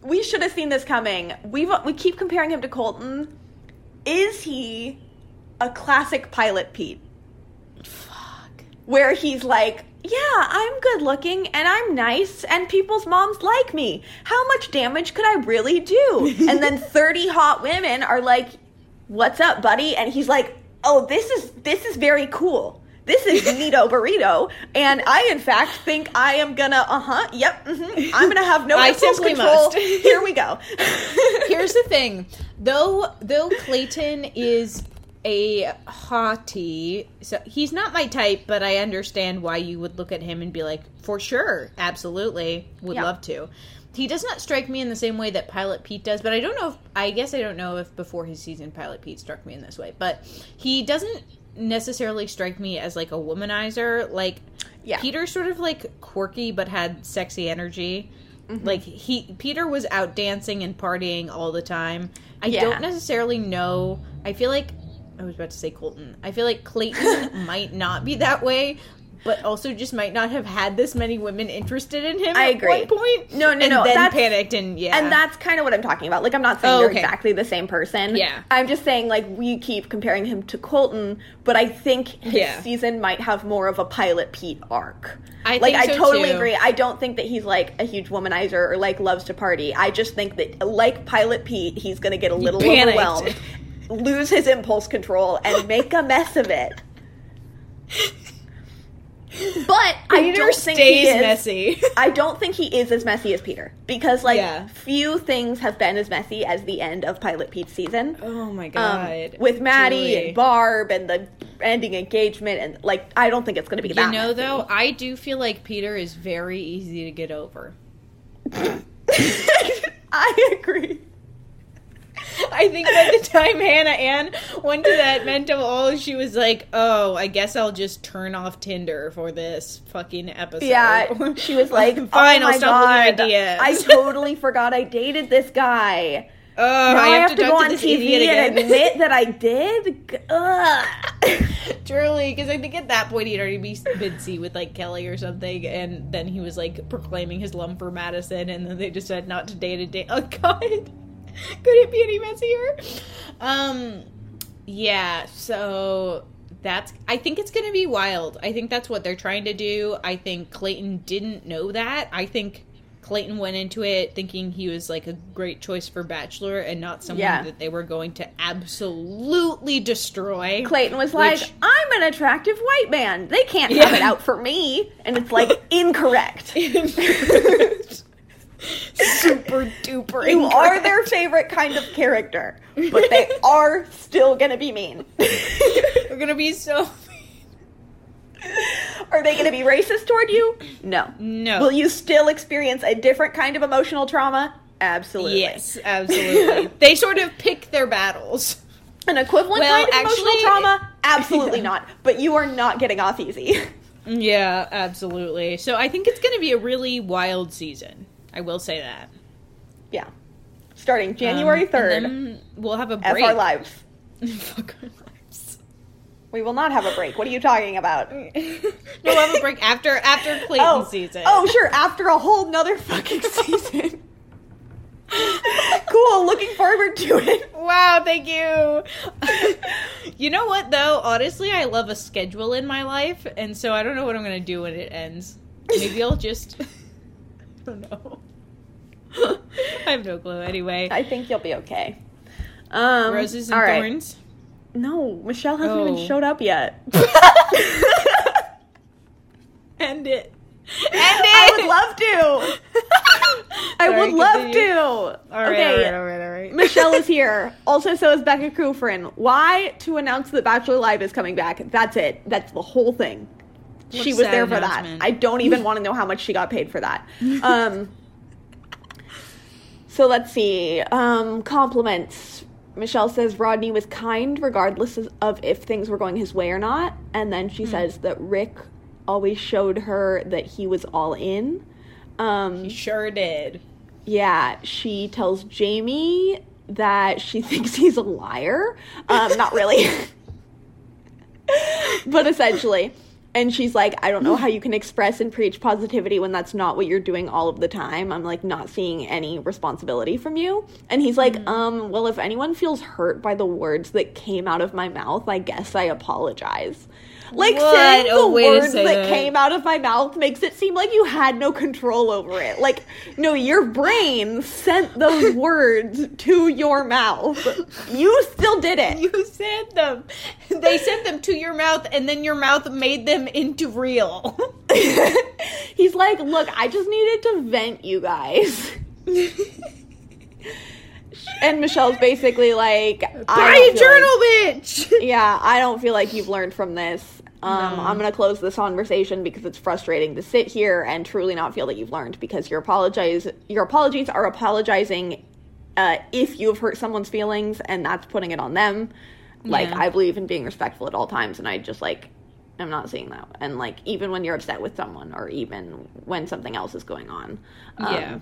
we should have seen this coming. We we keep comparing him to Colton. Is he a classic pilot Pete? Where he's like, Yeah, I'm good looking and I'm nice and people's moms like me. How much damage could I really do? and then 30 hot women are like, What's up, buddy? And he's like, Oh, this is this is very cool. This is Nito Burrito, and I, in fact, think I am gonna. Uh huh. Yep. hmm I'm gonna have no I simply control. must. Here we go. Here's the thing, though. Though Clayton is a hottie, so he's not my type, but I understand why you would look at him and be like, for sure, absolutely, would Yeah. love to. He does not strike me in the same way that Pilot Pete does, but I don't know if I guess I don't know if before his season Pilot Pete struck me in this way, but he doesn't necessarily strike me as like a womanizer. Like Yeah. Peter sort of like quirky but had sexy energy. Mm-hmm. Like he Peter was out dancing and partying all the time. I Yeah. don't necessarily know. I feel like I was about to say Colton. I feel like Clayton might not be that way, but also just might not have had this many women interested in him I at agree. one point. No, no, and no, Then that's- panicked and yeah. And that's kind of what I'm talking about. Like, I'm not saying Oh, they're okay. exactly the same person. Yeah. I'm just saying, like, we keep comparing him to Colton, but I think his Yeah. season might have more of a pilot Pete arc. I like, I so, totally too. agree. I don't think that he's like a huge womanizer or like loves to party. I just think that, like Pilot Pete, he's going to get a little overwhelmed, lose his impulse control, and make a mess of it. But I Peter don't think he is. messy. I don't think he is as messy as Peter because like Yeah. few things have been as messy as the end of Pilot Pete's season. oh my Um, god. with Maddie Truly. and Barb and the ending engagement and like I don't think it's going to be that You know, messy. though, I do feel like Peter is very easy to get over. I agree. I think by the time Hannah Ann went to that Men Tell All, she was like, "Oh, I guess I'll just turn off Tinder for this fucking episode." Yeah, she was like, "Fine, oh I'll stop God, your ideas." I totally forgot I dated this guy. Oh, Now I have, to, go on to TV and admit that I did. Ugh. Truly, because I think at that point he'd already be busy with like Kelly or something, and then he was like proclaiming his love for Madison, and then they just said not to date a date. Oh God, could it be any messier? Um, yeah. So that's. I think it's gonna be wild. I think that's what they're trying to do. I think Clayton didn't know that. I think. Clayton went into it thinking he was like a great choice for Bachelor and not someone Yeah. that they were going to absolutely destroy. Clayton was like, I'm an attractive white man. They can't have it out for me. And it's like, incorrect. super duper. You are their favorite kind of character, but they are still gonna be mean. They're gonna be so. Mean. Are they gonna be racist toward you? No. No. Will you still experience a different kind of emotional trauma? Absolutely. Yes, absolutely. they sort of pick their battles. An equivalent Well, kind of emotional trauma? Absolutely Yeah. not. But you are not getting off easy. Yeah, absolutely. So I think it's gonna be a really wild season. I will say that. yeah. Starting January Um, 3rd, and then we'll have a break. our lives. Fuck our lives. We will not have a break. What are you talking about? no, we'll have a break after after Clayton oh, season. Oh, sure. After a whole nother fucking season. cool. Looking forward to it. Wow, thank you. you know what though? Honestly, I love a schedule in my life, and so I don't know what I'm gonna do when it ends. Maybe I'll just don't know. I have no clue. Anyway, I think you'll be okay. Um, roses and right. thorns. No, Michelle hasn't Oh. even showed up yet. End it. End it. I would love to. I Sorry, would love continue. to. All right, okay. all right, all right, all right. Michelle is here. Also, so is Becca Kufrin. Why? To announce that Bachelor Live is coming back. That's it. That's the whole thing. She was there for that. I don't even want to know how much she got paid for that. Um, so let's see. Um, compliments. Michelle says Rodney was kind regardless of if things were going his way or not. And then she says that Rick always showed her that he was all in. Um, He sure did. yeah, she tells Jamie that she thinks he's a liar. Um, not really. but essentially. And she's like, I don't know how you can express and preach positivity when that's not what you're doing all of the time. I'm like not seeing any responsibility from you. And he's like, um, well, if anyone feels hurt by the words that came out of my mouth, I guess I apologize. Like What saying the words say that that. came out of my mouth makes it seem like you had no control over it. Like, no, your brain sent those words to your mouth. You still did it. You sent them. They sent them to your mouth, and then your mouth made them into real. He's like, look, I just needed to vent you guys. And Michelle's basically like, I Buy a journal, like- bitch. yeah, I don't feel like you've learned from this. Um, No. I'm gonna close this conversation because it's frustrating to sit here and truly not feel that you've learned because your apologize your apologies are apologizing uh, if you have hurt someone's feelings and that's putting it on them. Like Yeah. I believe in being respectful at all times, and I just like I'm not seeing that. And like even when you're upset with someone, or even when something else is going on, um, Yeah.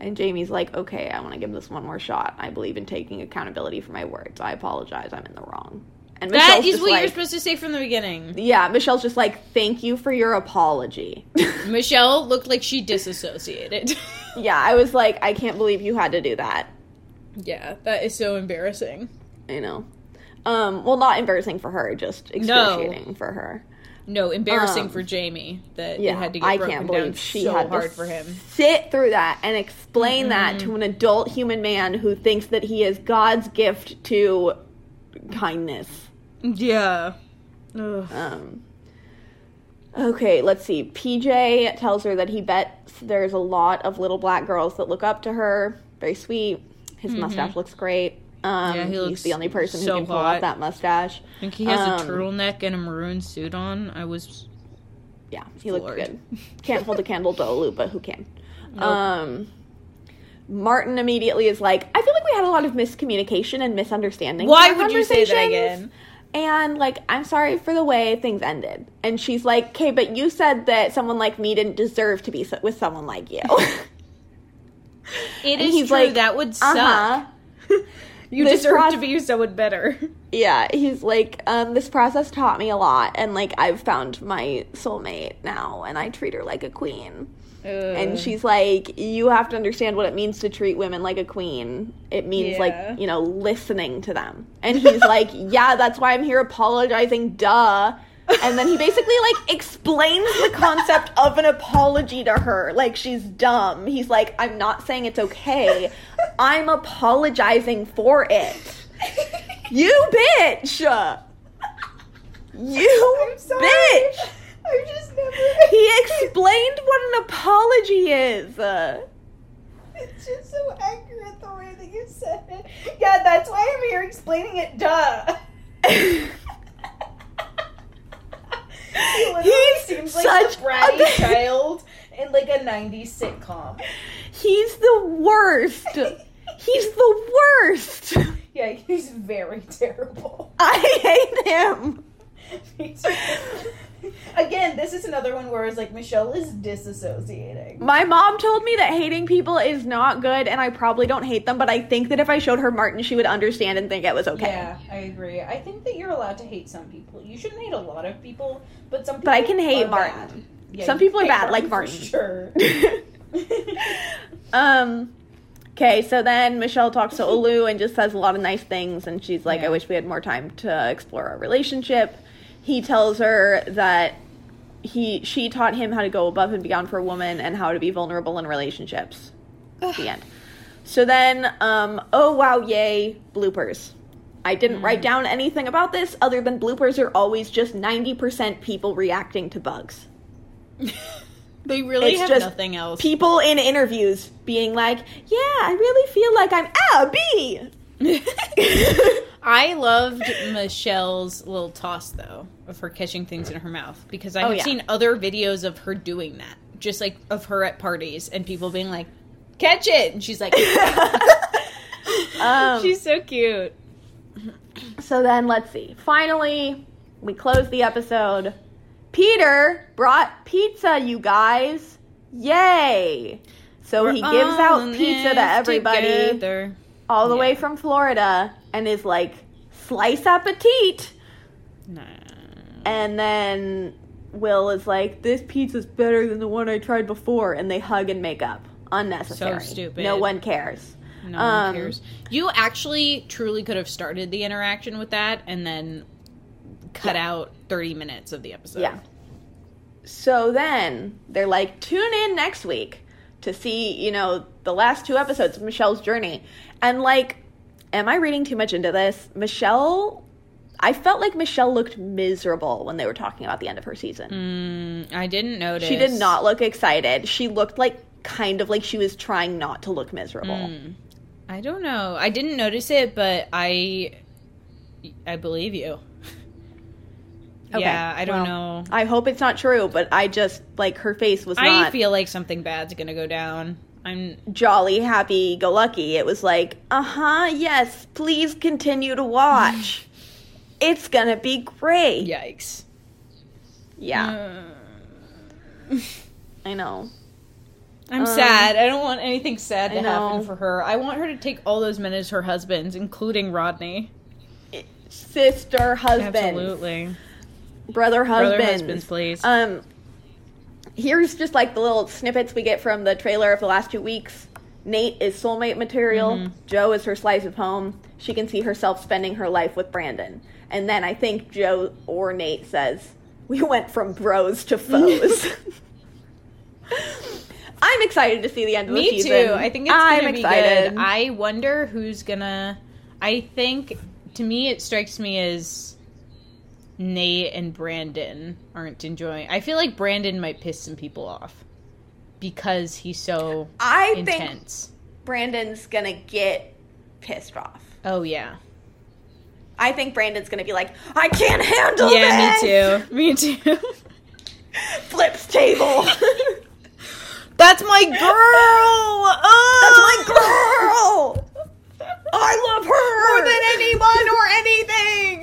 And Jamie's like, okay, I want to give this one more shot. I believe in taking accountability for my words. I apologize. I'm in the wrong. And That Michelle's is what like, you're supposed to say from the beginning. yeah, Michelle's just like, thank you for your apology. Michelle looked like she disassociated. yeah, I was like, I can't believe you had to do that. yeah, that is so embarrassing. You know, um, well, not embarrassing for her, just excruciating for her. No, embarrassing Um, for Jamie that Yeah, it had to get I broken can't down she so had hard to for him. sit through that and explain that to an adult human man who thinks that he is God's gift to kindness. Yeah. Ugh. Um, okay, let's see. PJ tells her that he bets there's a lot of little black girls that look up to her. Very sweet. His mustache looks great. Um. Yeah, he he's the only person so who can pull hot. off that mustache. I think he has Um, a turtleneck and a maroon suit on. I was Yeah, he looked good. Can't hold a candle to but who can? Nope. Um, Martin immediately is like, I feel like we had a lot of miscommunication and misunderstanding. Why would you say that again? And like, I'm sorry for the way things ended. And she's like, okay, but you said that someone like me didn't deserve to be so- with someone like you. It And is true. like, that would suck. uh-huh. You This deserve proc- to be someone better. Yeah, he's like, um, this process taught me a lot, and like, I've found my soulmate now, and I treat her like a queen. And she's like, you have to understand what it means to treat women like a queen. It means Yeah. like, you know, listening to them. And he's like, yeah, that's why I'm here apologizing, duh. And then he basically like explains the concept of an apology to her. Like she's dumb. He's like, I'm not saying it's okay. I'm apologizing for it. You bitch. You bitch. I've just never. He explained what an apology is. Uh, It's just so accurate the way that you said it. Yeah, that's why I'm here explaining it. Duh. He literally He's seems like such a bratty a- child in like a '90s sitcom. He's the worst. He's the worst. Yeah, he's very terrible. I hate him. Again, this is another one where it's like Michelle is disassociating. My mom told me that hating people is not good, and I probably don't hate them, but I think that if I showed her Martin, she would understand and think it was okay. Yeah, I agree. I think that you're allowed to hate some people. You shouldn't hate a lot of people, but some people. But I can hate Martin. Yeah, Some people are bad, like for Martin. Sure. um. Okay, so then Michelle talks to Olu and just says a lot of nice things, and she's like, "I wish we had more time to explore our relationship." He tells her that he she taught him how to go above and beyond for a woman and how to be vulnerable in relationships. At the end. So then, um, oh wow, yay, bloopers. I didn't write down anything about this other than bloopers are always just 90% people reacting to bugs. they really It's have just nothing else. People in interviews being like, yeah, I really feel like I'm a bee. I loved Michelle's little toss though of her catching things in her mouth because I Oh, have yeah. seen other videos of her doing that, just like of her at parties and people being like, "Catch it," and she's like, Um, "She's so cute." So then let's see. Finally, we close the episode. Peter brought pizza, you guys. Yay! So he We're gives out pizza to everybody together. all the way from Florida and is like, slice appetit. Nah. And then Will is like, this pizza's better than the one I tried before. And they hug and make up. Unnecessary. So stupid. No one cares. No Um, one cares. You actually truly could have started the interaction with that and then cut out 30 minutes of the episode. Yeah. So then they're like, tune in next week to see, you know, the last two episodes of Michelle's journey. And like, am I reading too much into this? Michelle, I felt like Michelle looked miserable when they were talking about the end of her season. Mm, I didn't notice. She did not look excited. She looked like kind of like she was trying not to look miserable. Mm. I don't know. I didn't notice it, but I I believe you. Okay, Yeah, I don't well, know. I hope it's not true, but I just like her face was I feel like something bad's going to go down. I'm jolly, happy, go lucky. It was like, uh huh, yes, please continue to watch. it's gonna be great. yikes. Yeah, Uh, I know. I'm Um, sad. I don't want anything sad to happen for her. I want her to take all those men as her husbands, including Rodney. Sister, husband, Absolutely. brother, husband, Brother husbands, please. Um, here's just like the little snippets we get from the trailer of the last two weeks. Nate is soulmate material. Mm-hmm. Joe is her slice of home. She can see herself spending her life with Brandon. And then I think Joe or Nate says, "We went from bros to foes." I'm excited to see the end of the season. Me too. I think it's I'm gonna be excited. good. I wonder who's gonna. I think to me it strikes me as Nate and Brandon aren't enjoying. I feel like Brandon might piss some people off because he's so I think intense. Brandon's gonna get pissed off. Oh yeah, I think Brandon's gonna be like, I can't handle yeah, this. me too. Me too. Flips table. That's my girl. That's my Oh! girl. I love her More than anyone or anything.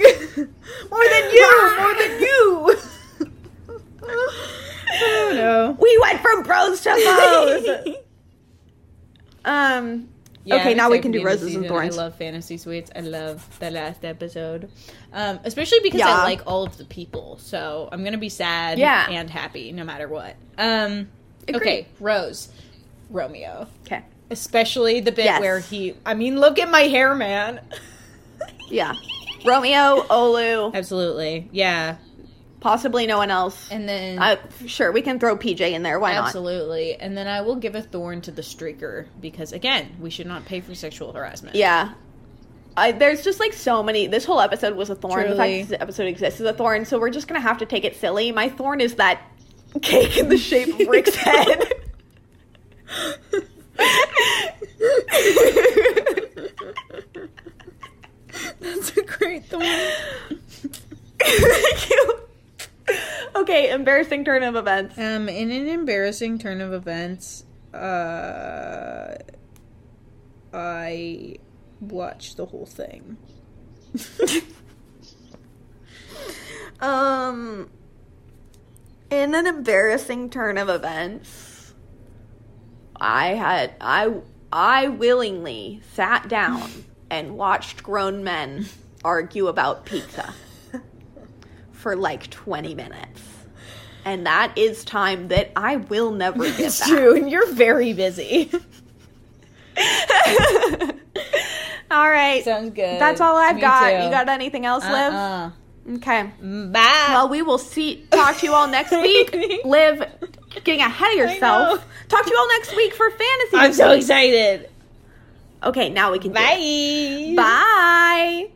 More than you. More than you. oh no. We went from bros to foes. um. Yeah, okay, now we can do the end of roses and thorns. I love fantasy suites. I love the last episode, um, especially because Yeah. I like all of the people. So I'm gonna be sad Yeah. and happy no matter what. Um, okay, Rose, Romeo, Okay. especially the bit Yes. where he. I mean, look at my hair, man. Yeah. Romeo, Olu, Absolutely, yeah. Possibly no one else. And then Uh, sure, we can throw PJ in there. Why not? Absolutely. And then I will give a thorn to the streaker because again, we should not pay for sexual harassment. Yeah. I, there's just like so many. This whole episode was a thorn. The Truly. fact this episode exists is a thorn. So we're just gonna have to take it silly. My thorn is that cake in the shape of Rick's head. That's a great thorn. Thank you. Okay, embarrassing turn of events. Um, in an embarrassing turn of events, uh, I watched the whole thing. Um, in an embarrassing turn of events, I had I I willingly sat down and watched grown men argue about pizza for like 20 minutes. And that is time that I will never get It's back. true, and you're very busy. all right. Sounds good. That's all I've Me got. too. You got anything else, Liv? Uh-uh. Okay. Bye. Well, we will see. Talk to you all next week. Liv, getting ahead of yourself. Talk to you all next week for fantasy. I'm so excited. Okay, now we can. Bye. Bye.